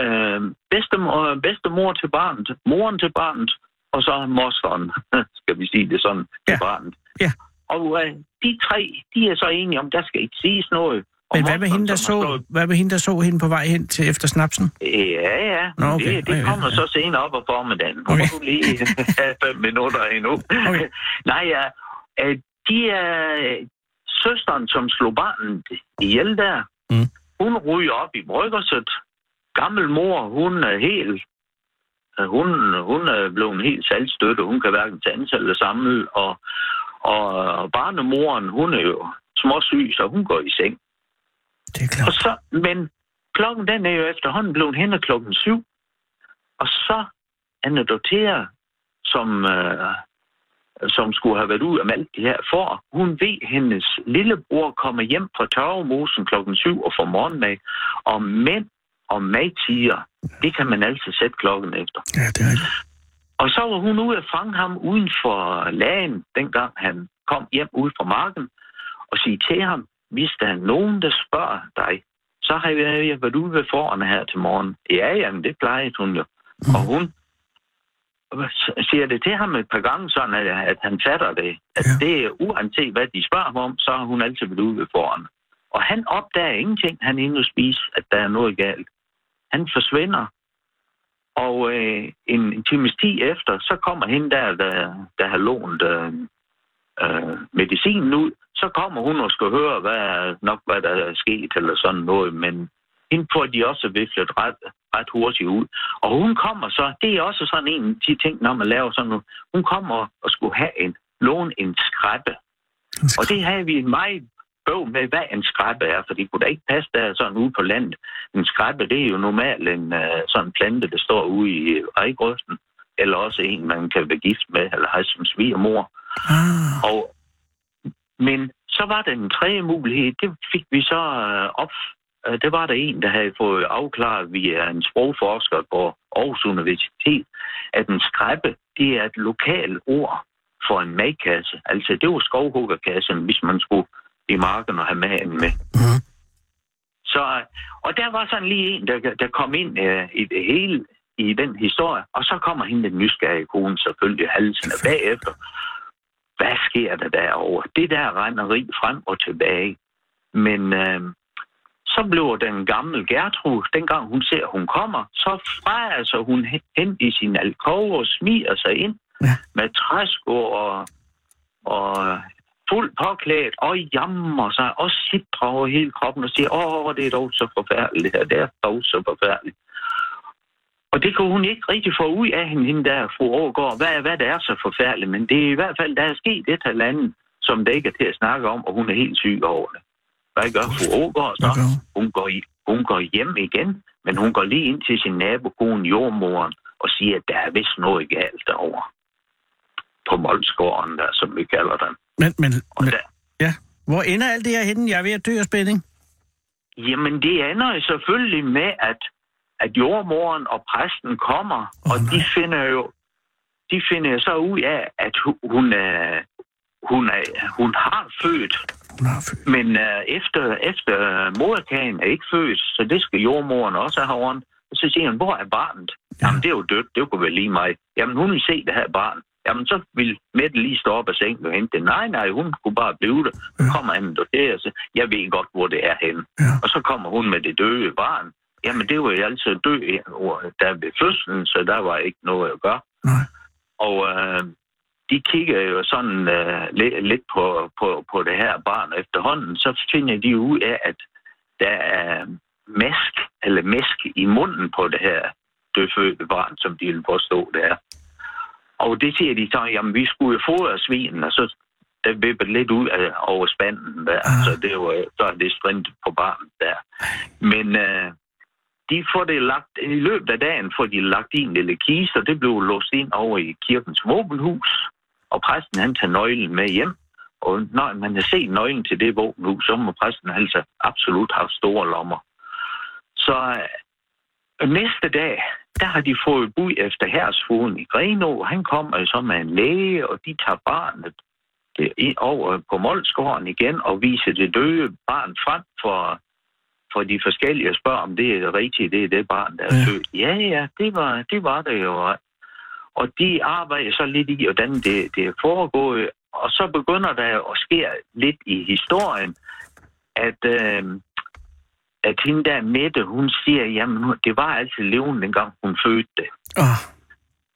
Speaker 7: øh, bedstemor, bedstemor til barnet, moren til barnet, og så mosteren, [LAUGHS] skal vi sige det sådan, til
Speaker 3: Ja.
Speaker 7: barnet.
Speaker 3: Ja.
Speaker 7: Og øh, de tre, de er så enige om, der skal ikke siges noget. Og
Speaker 3: Men hvad med, hende, der så, hvad med hende, der så hende på vej hen til efter snapsen?
Speaker 7: Ja, ja.
Speaker 3: Nå, okay.
Speaker 7: Det, det kommer så senere op på formiddagen. Nu
Speaker 3: Okay.
Speaker 7: må du lige have [LAUGHS] fem minutter endnu.
Speaker 3: Okay. [LAUGHS]
Speaker 7: Nej, ja. øh, De er søsteren, som slog barnet ihjel der.
Speaker 3: Mm.
Speaker 7: Hun ryger op i bryggerset. Gammel mor, hun er helt... øh, Hun, hun er blevet helt salgstøtte. Hun kan hverken tage eller samle. Og, og barnemoren, hun er jo småsyg, så hun går i seng.
Speaker 3: Det er
Speaker 7: Og
Speaker 3: klart.
Speaker 7: så, men klokken den er jo efterhånden blevet hen klokken syv. Og så Dortea, som, øh, som skulle have været ud af alt det her for, hun ved, at hendes lillebror kommer hjem fra Tørvemosen klokken syv og får morgenmad. Og mænd og madtiger, det kan man altid sætte klokken efter.
Speaker 3: Ja, det er rigtigt.
Speaker 7: Og så var hun ude at fange ham uden for lagen, dengang han kom hjem ud fra marken, og sige til ham, hvis der er nogen, der spørger dig, så har jeg, været ude ved forerne her til morgen. Ja, jamen, det plejede hun jo. Og hun siger det til ham et par gange, sådan at, at han fatter det. At
Speaker 3: Ja.
Speaker 7: det er uanset, hvad de spørger ham om, så har hun altid været ude ved forerne. Og han opdager ingenting, han er inde og spise, at der er noget galt. Han forsvinder. Og øh, en, en times tid efter, så kommer hende der, der, der har lånt øh, øh, medicinen ud. Så kommer hun og skal høre, hvad, nok hvad der er sket eller sådan noget. Men hende får de også viflet ret, ret hurtigt ud. Og hun kommer så, det er også sådan en af de ting, når man laver sådan noget. Hun kommer og skulle have en, låne en skræppe. Og det havde vi en meget bøv med, hvad en skræppe er, for det kunne da ikke passe der sådan ude på landet. En skræppe, det er jo normalt en uh, sådan plante, der står ude i ejgrøften, eller også en, man kan være gift med, eller have som svigermor.
Speaker 3: Ah,
Speaker 7: Og, men så var der en tredje mulighed, det fik vi så uh, op. Uh, det var der en, der havde fået afklaret via en sprogforsker på Aarhus Universitet, at en skræppe, det er et lokalt ord for en madkasse. Altså, det var skovhuggerkassen, hvis man skulle i marken og have maden med.
Speaker 3: Mhm.
Speaker 7: Så, øh, og der var sådan lige en, der, der kom ind uh, i det hele i den historie, og så kommer hende den nysgerrige kone selvfølgelig halsen og bagefter. Hvad sker der derovre? Det der renderi frem og tilbage. Men øh, så bliver den gamle Gertrud, dengang hun ser, at hun kommer, så frejer hun hen i sin alkove og smiger sig ind
Speaker 3: Ja.
Speaker 7: med træsko og, og fuldt påklædt og jammer sig og sidder over hele kroppen og siger, åh, det er dog så forfærdeligt her, det er dog så forfærdeligt. Og det kunne hun ikke rigtig få ud af hende, hende der fru Ågaard, hvad, hvad det er så forfærdeligt, men det er i hvert fald, der er sket et eller andet, som det ikke er til at snakke om, og hun er helt syg over det. Hvad gør fru Ågaard så?
Speaker 3: Hun?
Speaker 7: Går, i, hun går hjem igen, men hun går lige ind til sin nabokone, jordmoren, og siger, at der er vist noget galt derovre. På Molsgården, der, som vi kalder den.
Speaker 3: Men, men,
Speaker 7: Og
Speaker 3: men
Speaker 7: der,
Speaker 3: ja. Hvor ender alt det her henne? Jeg er ved at dø af spænding.
Speaker 7: Jamen, det ender selvfølgelig med, at, at jordmoren og præsten kommer, oh, og de finder jo de finder så ud af, at hu- hun, er, hun, er, hun har født,
Speaker 3: Hun har født.
Speaker 7: men uh, efter, efter moderkagen er ikke født, så det skal jordmoren også have rundt. Og så siger hun, hvor er barnet?
Speaker 3: Ja.
Speaker 7: Jamen, det er jo dødt, det kunne være lige mig. Jamen, hun vil se det her barn. Jamen, så vil Mette lige stå op og sengen og hente det. Nej, nej, hun kunne bare blive der.
Speaker 3: Ja.
Speaker 7: kommer han der, og så, jeg ved godt, hvor det er henne.
Speaker 3: Ja.
Speaker 7: Og så kommer hun med det døde barn. Jamen, det var jo altid dø der ved fødslen, så der var ikke noget at gøre.
Speaker 3: Nej.
Speaker 7: Og øh, de kigger jo sådan øh, lidt, på, på, på det her barn efterhånden, så finder de ud af, at der er mask eller mæsk i munden på det her dødfødte barn, som de vil påstå det er. Og det siger de så, jamen vi skulle jo fodre svinen, og så der vippet lidt ud af, over spanden der,
Speaker 3: Ah.
Speaker 7: så det var så er det sprint på barnet der. Men øh, de får det lagt, i løbet af dagen får de lagt i en lille kiste, og det blev låst ind over i kirkens våbenhus. Og præsten han tager nøglen med hjem. Og når man har set nøglen til det våbenhus, så må præsten altså absolut have store lommer. Så øh, næste dag, der har de fået bud efter herresfuglen i Greno. Han kommer så med en læge, og de tager barnet øh, over på Molsgården igen og viser det døde barn frem for, for de forskellige og spørger, om det er rigtigt, det er det barn, der er
Speaker 3: Ja.
Speaker 7: født. Ja, ja, det var, det var det jo. Og de arbejder så lidt i, hvordan det, det er foregået. Og så begynder der at ske lidt i historien, at, øh, at hende der Mette, hun siger, jamen nu- det var altid levende, dengang hun fødte det.
Speaker 3: Oh,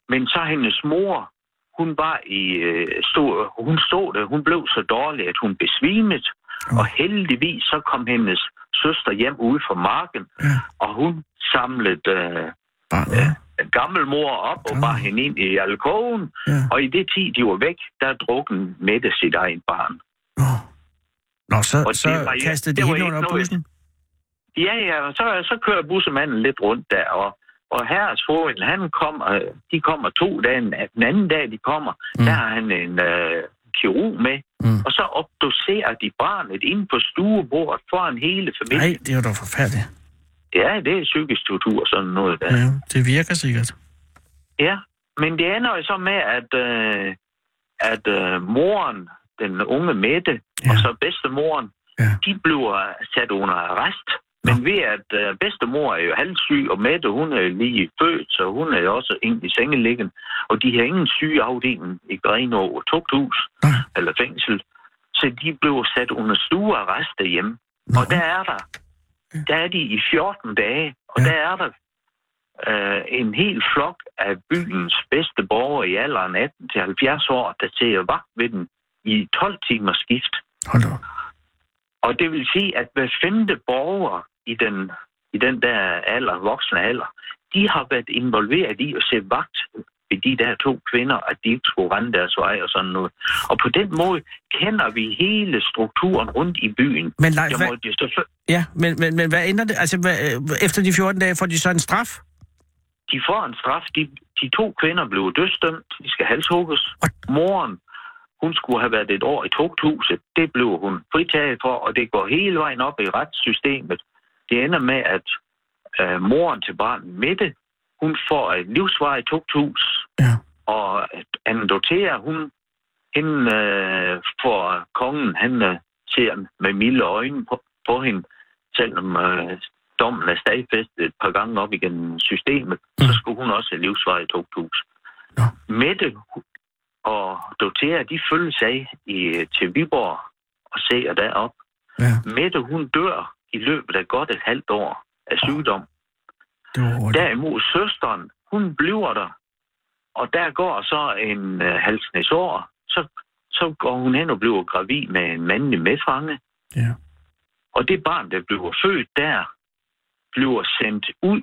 Speaker 7: Men så hendes mor, hun var i, øh, stod, hun stod der, hun blev så dårlig, at hun besvimede.
Speaker 3: Mm.
Speaker 7: Og heldigvis så kom hendes søster hjem ude fra marken,
Speaker 3: ja.
Speaker 7: og hun samlede øh,
Speaker 3: Barnet.
Speaker 7: Ja. den gamle mor op og
Speaker 3: Ah.
Speaker 7: bar hende ind i alkoven.
Speaker 3: Ja.
Speaker 7: Og i det tid, de var væk, der drukken Mette sit eget barn.
Speaker 3: Nå. Nå, så,
Speaker 7: Og
Speaker 3: så
Speaker 7: det var
Speaker 3: kastede de hende under bussen?
Speaker 7: Ja, ja, og så, så kører bussemanden lidt rundt der, og, og herres foden, han kommer, de kommer to dage, den anden dag de kommer,
Speaker 3: Mm.
Speaker 7: mm. der har han en øh, kirurg med,
Speaker 3: Mm.
Speaker 7: og så obducerer de barnet inde på stuebordet foran hele familien.
Speaker 3: Nej, det er jo da forfærdeligt.
Speaker 7: Ja, det er psykisk tortur, sådan noget der.
Speaker 3: Ja, det virker sikkert.
Speaker 7: Ja, men det ender jo så med, at, øh, at øh, moren, den unge Mette,
Speaker 3: Ja.
Speaker 7: ja. og så bedstemoren,
Speaker 3: Ja.
Speaker 7: de bliver sat under arrest. Men ved at øh, bedstemor er jo halvsyg, og Mette, hun er jo lige født, så hun er jo også ind i sengeliggen. Og de har ingen sygeafdeling i Grenå tugthus
Speaker 3: Nej.
Speaker 7: eller fængsel. Så de blev sat under stuearrest derhjemme.
Speaker 3: Nå.
Speaker 7: Og der er der, der er de i 14 dage, og
Speaker 3: Ja.
Speaker 7: ja. der er der øh, en hel flok af byens bedste borgere i alderen 18 til 70 år, der ser vagt ved den i 12 timers skift.
Speaker 3: Hold da.
Speaker 7: Og det vil sige, at hver femte borger i den, i den der alder, voksne alder, de har været involveret i at se vagt ved de der to kvinder, at de ikke skulle rende deres vej og sådan noget. Og på den måde kender vi hele strukturen rundt i byen.
Speaker 3: Men Leif, hvad,
Speaker 7: jo selvfølgelig
Speaker 3: ja, men, men, men hvad ender det? Altså, hvad, øh, efter de 14 dage får de så en straf?
Speaker 7: de får en straf. De, de to kvinder blev dødsdømt. De skal halshugges. Moren, hun skulle have været et år i tugthuset. Det blev hun fritaget for, og det går hele vejen op i retssystemet. Det ender med, at øh, moren til barnet Mette, hun får et livsvarigt tugthus.
Speaker 3: Ja.
Speaker 7: Og Anne hun, hende øh, får kongen, han øh, ser med milde øjne på, på hende, selvom øh, dommen er stadfæstet et par gange op igennem systemet, mm. så skulle hun også have livsvarigt tugthus.
Speaker 3: Nå.
Speaker 7: Mette og Dotea, de følges af i, til Viborg og ser derop.
Speaker 3: Ja,
Speaker 7: Mette, hun dør i løbet af godt et halvt år af sygdom.
Speaker 3: hurtigt.
Speaker 7: Derimod søsteren, hun bliver der Og der går så en øh, halvsnes år, så, så går hun hen og bliver gravid med en mandlig medfange.
Speaker 3: Ja.
Speaker 7: Og det barn, der bliver født der, bliver sendt ud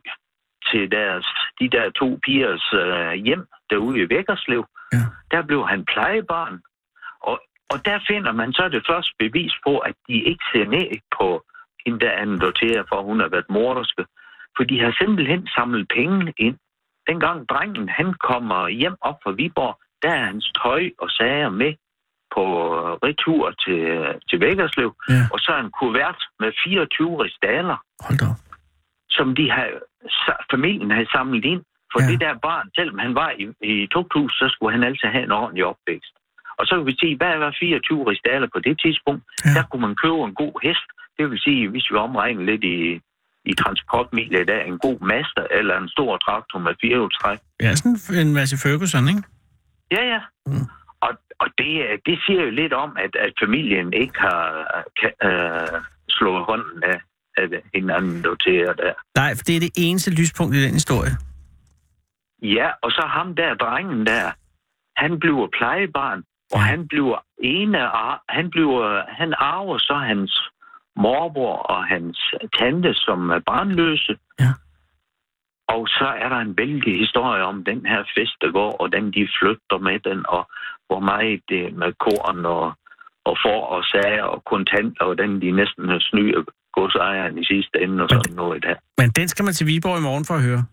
Speaker 7: til deres, de der to pigers øh, hjem derude i Vækkerslev.
Speaker 3: Ja.
Speaker 7: Der blev han plejebarn. Og, og der finder man så det første bevis på, at de ikke ser ned på hende, der annoterer for, at hun har været morderske. For de har simpelthen samlet penge ind. Dengang drengen han kommer hjem op fra Viborg, der er hans tøj og sager med på retur til, til Vækkerslev.
Speaker 3: Ja.
Speaker 7: Og så en kuvert med 24 ristaler
Speaker 3: Hold da
Speaker 7: som de har, familien havde samlet ind. For
Speaker 3: Ja.
Speaker 7: det der barn, selvom han var i, i 2000, så skulle han altså have en ordentlig opvækst. Og så kan vi sige, hvad var 24 ristaler på det tidspunkt?
Speaker 3: Ja.
Speaker 7: Der kunne man købe en god hest. Det vil sige, hvis vi omregner lidt i, i transportmidler i dag, en god master eller en stor traktor med firehjulstræk.
Speaker 3: Ja, sådan en masse Ferguson, ikke?
Speaker 7: Ja, ja.
Speaker 3: Mm.
Speaker 7: Og, og det, det siger jo lidt om, at, at familien ikke har kan, øh, slået hånden af, af hinanden til der.
Speaker 3: Nej, for det er det eneste lyspunkt i den historie.
Speaker 7: Ja, og så ham der, drengen der, han bliver plejebarn, og han bliver ene, han bliver, han arver så hans morbror og hans tante, som er barnløse.
Speaker 3: Ja.
Speaker 7: Og så er der en vældig historie om den her fest, der går, og den de flytter med den, og hvor meget det med korn og, og for og sager og kontanter, og den de næsten snyder godsejeren i sidste ende og sådan noget der.
Speaker 3: Men den skal man til Viborg i morgen for at høre.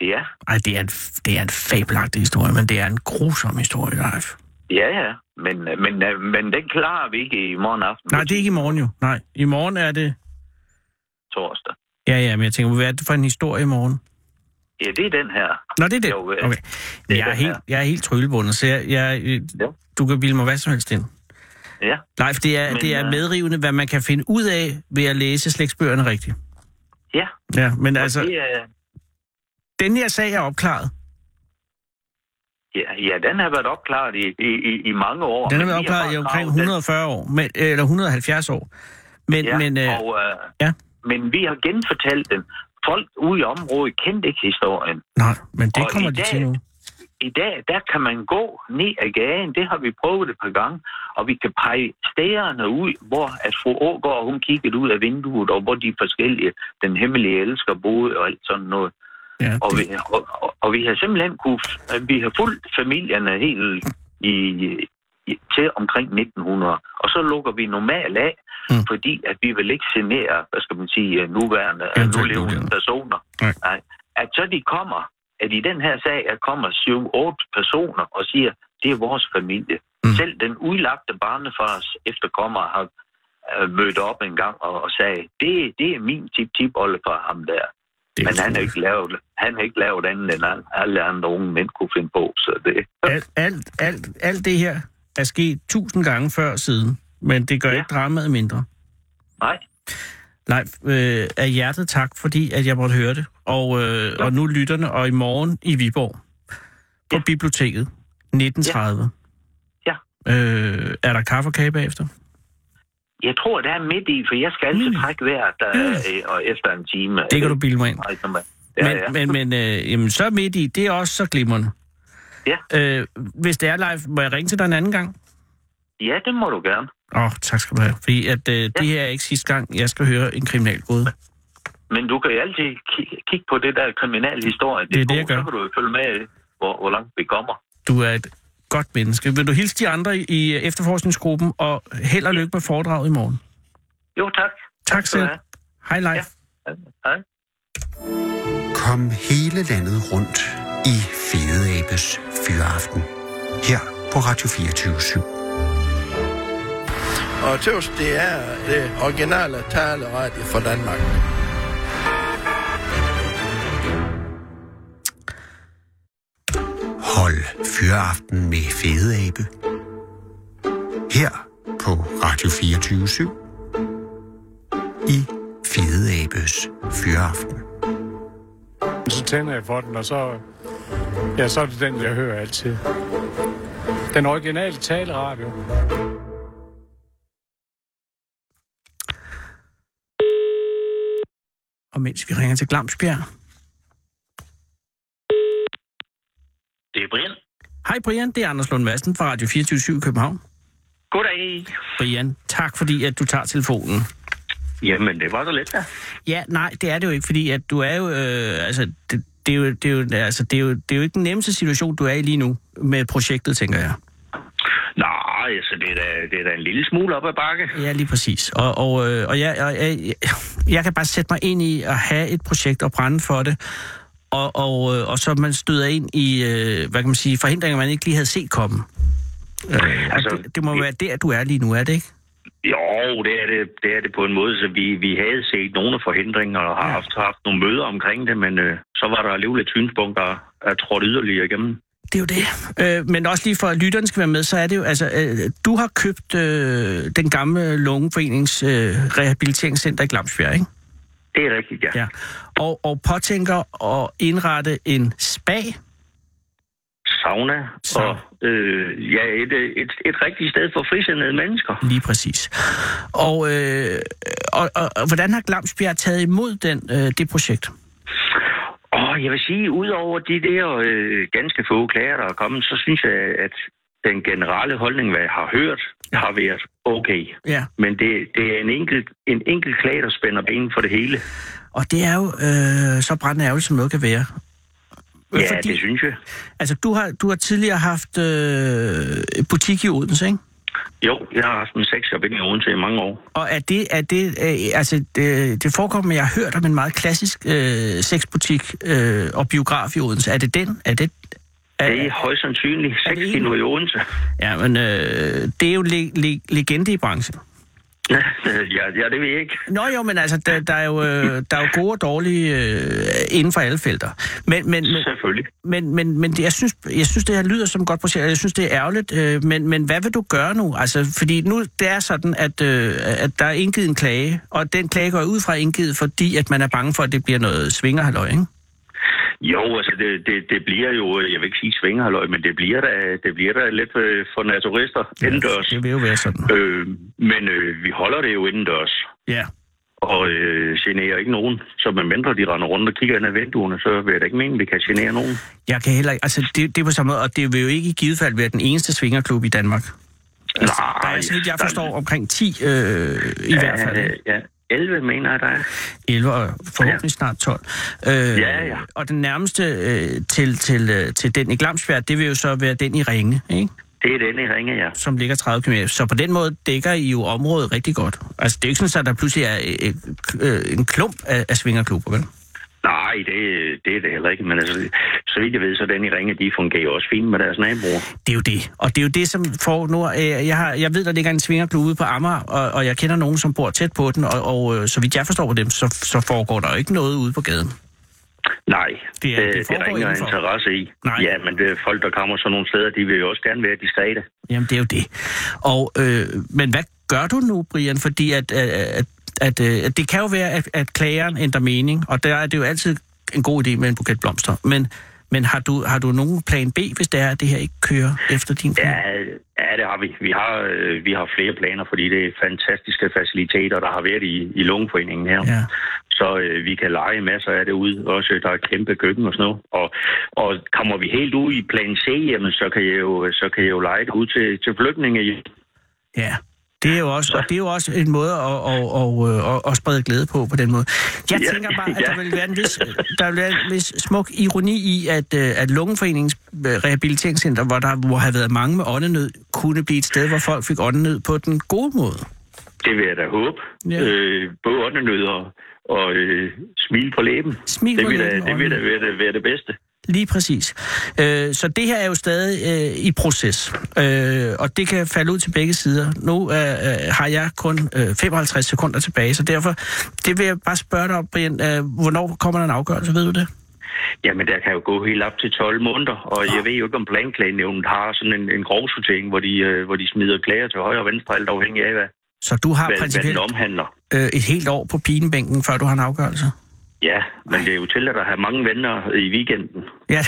Speaker 7: Ja,
Speaker 3: Ej, det er en, det er en fabelagtig historie, men det er en grusom historie, Leif.
Speaker 7: Ja, ja. Men, men, men den klarer vi ikke i morgen aften.
Speaker 3: Nej, det er ikke i morgen jo. Nej, i morgen er det...
Speaker 7: torsdag.
Speaker 3: Ja, ja, men jeg tænker, hvad er det for en historie i morgen?
Speaker 7: Ja, det er den her.
Speaker 3: Nå, det er det.
Speaker 7: Jo, øh,
Speaker 3: Okay.
Speaker 7: det er
Speaker 3: Jeg er
Speaker 7: den
Speaker 3: helt,
Speaker 7: her.
Speaker 3: jeg er helt tryllebundet, så jeg, jeg,
Speaker 7: Ja.
Speaker 3: du kan bilde mig hvad som helst ind.
Speaker 7: Ja,
Speaker 3: Leif, det er,
Speaker 7: Men,
Speaker 3: det er
Speaker 7: øh,
Speaker 3: medrivende, hvad man kan finde ud af ved at læse slægtsbøgerne rigtigt.
Speaker 7: ja.
Speaker 3: Ja, men
Speaker 7: Altså,
Speaker 3: altså,
Speaker 7: det er,
Speaker 3: den her sag er opklaret.
Speaker 7: Ja, ja, den har været opklaret i, i, i, i mange år.
Speaker 3: Den har været opklaret i omkring
Speaker 7: gravet den-
Speaker 3: 140 år, men, eller 170 år. Men,
Speaker 7: Ja,
Speaker 3: men øh,
Speaker 7: og, øh,
Speaker 3: ja.
Speaker 7: men vi har genfortalt den. Folk ude i området kendte ikke historien.
Speaker 3: nej, men det
Speaker 7: og
Speaker 3: kommer de
Speaker 7: dag-
Speaker 3: til nu.
Speaker 7: I dag, der kan man gå ned ad gaden. Det har vi prøvet et par gange. Og vi kan pege stederne ud, hvor at fru Ågaard, hun kiggede ud af vinduet, og hvor de forskellige, den hemmelige elsker boede og alt sådan noget.
Speaker 3: Ja,
Speaker 7: Og vi, og, og, og vi har simpelthen kunne, vi har fulgt familierne helt i, i, til omkring 1900. Og så lukker vi normalt af,
Speaker 3: Mm.
Speaker 7: fordi at vi vil ikke genere, hvad skal man sige, nuværende,
Speaker 3: Eventuelt
Speaker 7: nulevende
Speaker 3: nulevende.
Speaker 7: personer.
Speaker 3: Nej.
Speaker 7: Nej. At så de kommer, at i den her sag, at kommer 7-8 personer og siger, det er vores familie.
Speaker 3: Mm.
Speaker 7: Selv den udlagte barnefars efterkommer har øh, mødt op en gang og, og sagde, det, det er min tip-tip fra ham der.
Speaker 3: Det
Speaker 7: Men han har ikke lavet, han har ikke lavet andet, end al- alle andre unge mænd kunne finde på. Så det,
Speaker 3: alt, alt, alt, alt det her er sket tusind gange før siden, men det gør ja.
Speaker 7: Ja.
Speaker 3: ikke dramaet mindre.
Speaker 7: nej,
Speaker 3: Leif, øh, af hjertet tak, fordi at jeg måtte høre det. Og, øh, og nu lytterne, og i morgen i Viborg på
Speaker 7: Ja.
Speaker 3: biblioteket 1930.
Speaker 7: Ja.
Speaker 3: Øh, er der kaffe og kage bagefter?
Speaker 7: Jeg tror, det er midt i, for jeg skal altid
Speaker 3: Mm.
Speaker 7: trække vejret
Speaker 3: Ja.
Speaker 7: øh, og efter en time.
Speaker 3: Det kan du bilde mig ind.
Speaker 7: Ja,
Speaker 3: men,
Speaker 7: ja.
Speaker 3: men, men øh, jamen, så midt i, det er også så glimrende.
Speaker 7: Ja.
Speaker 3: Øh, hvis det er live, må jeg ringe til dig en anden gang?
Speaker 7: ja, det må du gerne.
Speaker 3: Åh, oh, tak skal du have. Fordi at, øh, det her er ikke sidste gang, jeg skal høre en kriminalgåde.
Speaker 7: Men du kan jo altid ki- kigge på det der kriminalhistorie.
Speaker 3: Det er det, jeg gør.
Speaker 7: Så kan du jo følge med, hvor, hvor langt vi kommer.
Speaker 3: Du er et godt menneske. Vil du hilse de andre i efterforskningsgruppen, og held og lykke med foredraget i morgen.
Speaker 7: Jo, tak.
Speaker 3: Tak
Speaker 7: skal du
Speaker 3: selv. Hej Leif.
Speaker 7: Ja. Hej.
Speaker 5: Kom hele landet rundt i Fede Abes Fyraften. Her på Radio 24 /7.
Speaker 6: Og tøvs, det er det originale taleradio for Danmark.
Speaker 5: Hold Fyraften med Fede Abe. Her på Radio 24 /7. I Fede Abes Fyraften.
Speaker 8: Så tænder jeg for den, og så, ja, så er det den, jeg hører altid. Den originale taleradio.
Speaker 3: Og mens vi ringer til Glamsbjerg,
Speaker 7: Det
Speaker 9: er Brian.
Speaker 3: Hej Brian, det er Anders Lund Madsen fra Radio 24 København.
Speaker 9: Goddag.
Speaker 3: Brian, tak fordi at du tager telefonen.
Speaker 9: Jamen, det var så let, ja.
Speaker 3: Ja, nej, det er det jo ikke, fordi at du er jo, øh, altså, det, det, er jo, det, er jo, altså, det, er jo, det er jo ikke den nemmeste situation, du er i lige nu med projektet, tænker jeg.
Speaker 9: Nej, altså, det er, da, det er da en lille smule op ad bakke.
Speaker 3: Ja, lige præcis. Og, og, øh, og jeg, jeg, jeg, jeg kan bare sætte mig ind i at have et projekt og brænde for det, og, og, øh, og så man støder ind i, øh, hvad kan man sige, forhindringer, man ikke lige havde set komme. Øh, altså, det, det må være der, du er lige nu, er det ikke?
Speaker 9: Jo, det er det, det er det på en måde, så vi, vi havde set nogle af forhindringer og har haft, haft nogle møder omkring det, men øh, så var der alligevel et synspunkt, der er trådt yderligere igennem.
Speaker 3: Det er jo det. Øh, men også lige for at lytterne skal være med, så er det jo, altså, øh, du har købt øh, den gamle Lungeforenings øh, rehabiliteringscenter i Glamsbjerg, ikke?
Speaker 9: Det er rigtigt, ja.
Speaker 3: Ja. Og, og påtænker at indrette en spa.
Speaker 9: Sauna
Speaker 3: Så.
Speaker 9: og øh, ja, et, et, et rigtigt sted for frisindede mennesker.
Speaker 3: Lige præcis. Og, øh, og, og, og hvordan har Glamsbjerg taget imod den, øh, det projekt?
Speaker 9: Og jeg vil sige, udover de der øh, ganske få klager, der er kommet, så synes jeg, at den generelle holdning, hvad jeg har hørt, har været okay.
Speaker 3: Ja.
Speaker 9: Men det, det er en enkelt, en enkelt klage, der spænder ben for det hele.
Speaker 3: Og det er jo øh, så brændende ærgerligt, som noget kan være. Øh,
Speaker 9: Ja, det synes jeg.
Speaker 3: Altså, du har, du har tidligere haft øh, butik i Odense, ikke?
Speaker 9: Jo, jeg har haft en sexshop inde i Odense i mange år.
Speaker 3: Og er det, er det, øh, altså, det, det forekommer, at jeg har hørt om en meget klassisk øh, sexbutik øh, og biograf i Odense. Er det den? Er det, er,
Speaker 9: Det er højst sandsynligt
Speaker 3: Er det
Speaker 9: 6
Speaker 3: en?
Speaker 9: kilo i Odense.
Speaker 3: Ja, men øh, det er jo le, le, legende i branchen. [LAUGHS]
Speaker 9: Ja, ja, det ved jeg ikke.
Speaker 3: Nå jo, men altså, der, der, er, jo, øh, der er jo gode og dårlige øh, inden for alle felter. Men, men, men,
Speaker 9: Selvfølgelig.
Speaker 3: men, men, men jeg, synes, jeg synes, det her lyder som et godt projekt, jeg synes, det er ærgerligt. Øh, men, men hvad vil du gøre nu? Altså, fordi nu det er sådan, at, øh, at der er indgivet en klage, og den klage går ud fra indgivet, fordi at man er bange for, at det bliver noget svingerhalløj, ikke?
Speaker 9: Jo, altså det, det, det bliver jo, jeg vil ikke sige svingerhalløj, men det bliver da, det bliver da lidt øh, for naturister indendørs.
Speaker 3: Det vil jo være sådan.
Speaker 9: Øh, men øh, vi holder det jo indendørs,
Speaker 3: Ja.
Speaker 9: og øh, generer ikke nogen. Så medmindre de render rundt og kigger ind ad vinduerne, så vil jeg da ikke mene, at vi kan genere nogen.
Speaker 3: Jeg kan heller ikke, altså det, det er på samme måde, og det vil jo ikke i givet fald være den eneste svingerklub i Danmark. Altså,
Speaker 9: Nej,
Speaker 3: der er, så vidt jeg
Speaker 9: der-
Speaker 3: forstår, omkring 10 øh, i hvert fald.
Speaker 9: Ja, ja, 11 mener jeg, der er.
Speaker 3: 11 og forhåbentlig snart 12. Øh,
Speaker 9: Ja, ja.
Speaker 3: Og den nærmeste øh, til, til, øh, til den i Glamsbjerg, det vil jo så være den i Ringe, ikke?
Speaker 9: Det er den i ringe, ja.
Speaker 3: som ligger 30 km. Så på den måde dækker I jo området rigtig godt. Altså, det er jo ikke sådan, at der pludselig er øh, øh, en klump af, af svingerklubber, vel?
Speaker 9: Nej, det, det er det heller ikke. Men altså, så vidt jeg ved, så den i ringe, de fungerer også fint med deres naboer.
Speaker 3: Det er jo det. Og det er jo det, som får nu... Øh, jeg, har, jeg ved, der ligger en svingerklub ude på Amager, og, og jeg kender nogen, som bor tæt på den, og, og øh, så vidt jeg forstår på dem, så, så foregår der jo ikke noget ude på gaden.
Speaker 9: Nej,
Speaker 3: Det er-
Speaker 9: det,
Speaker 3: det
Speaker 9: er der ingen
Speaker 3: indenfor.
Speaker 9: interesse i.
Speaker 3: Nej.
Speaker 9: Ja, men det er folk, der kommer sådan nogle steder, de vil jo også gerne være diskrete.
Speaker 3: Jamen, det er jo det. Og, øh, men hvad gør du nu, Brian? Fordi at, at, at, at, øh, det kan jo være, at, at klageren ændrer mening, og der er det jo altid en god idé med en buket blomster. Men, men har, du, har du nogen plan B, hvis det er, at det her ikke kører efter din plan?
Speaker 9: Ja, ja, det har vi. Vi har, øh, vi har flere planer, fordi det er fantastiske faciliteter, der har været i, i Lungeforeningen her.
Speaker 3: Ja.
Speaker 9: Så øh, vi kan lege masser af det ud. Også der er kæmpe køkken og sådan noget. Og, og kommer vi helt ud i plan C, jamen, så kan jeg jo, så kan jeg jo lege det ud til, til flygtninge.
Speaker 3: Ja, det er jo også, og det er jo også en måde at, at, at, at, at sprede glæde på, på den måde. Jeg
Speaker 9: Ja,
Speaker 3: tænker bare, at
Speaker 9: ja.
Speaker 3: der vil være en vis, der vil være en vis smuk ironi i, at, øh, at Lungeforeningens øh, rehabiliteringscenter, hvor der hvor har været mange med åndenød, kunne blive et sted, hvor folk fik åndenød på den gode måde.
Speaker 9: Det vil jeg da håbe.
Speaker 3: Ja.
Speaker 9: Øh, både åndenød og, og øh, smil på læben.
Speaker 3: Smil
Speaker 9: det vil da, det vil da være, det, være det bedste.
Speaker 3: Lige præcis. Øh, så det her er jo stadig øh, i proces, øh, og det kan falde ud til begge sider. Nu øh, øh, har jeg kun øh, 55 sekunder tilbage, så derfor det vil jeg bare spørge dig om, Brian. Øh, hvornår kommer der en afgørelse, ved du det?
Speaker 9: Jamen, der kan jo gå helt op til 12 måneder, og jeg ved jo ikke, om planklagenævnet har sådan en, en grov sortering, hvor de, øh, hvor de smider klager til højre og venstre, alt afhængig af, hvad,
Speaker 3: Så du har
Speaker 9: hvad, hvad
Speaker 3: principielt
Speaker 9: omhandler.
Speaker 3: øh, et helt år på pinebænken, før du har en afgørelse?
Speaker 9: Ja, men det er jo tilladt at have mange venner i weekenden.
Speaker 3: Ja.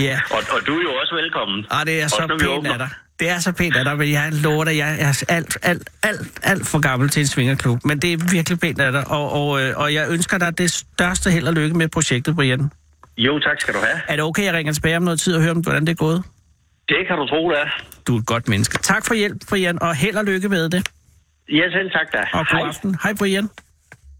Speaker 3: [LAUGHS] ja.
Speaker 9: Og, og du er jo også velkommen.
Speaker 3: Og det er så pænt af dig. Det er så pænt af dig, men jeg lover dig, jeg er alt, alt, alt, alt for gammel til en svingerklub. Men det er virkelig pænt af dig, og, og, øh, og jeg ønsker dig det største held og lykke med projektet, Brian.
Speaker 9: Jo, tak skal du have.
Speaker 3: Er det okay, jeg ringer tilbage om noget tid og hører, hvordan det er gået?
Speaker 9: Det kan du tro, det er.
Speaker 3: Du er et godt menneske. Tak for hjælp, Brian, og held og lykke med det.
Speaker 9: Ja, selv tak da.
Speaker 3: Og god
Speaker 9: Hej.
Speaker 3: aften. Hej, Brian.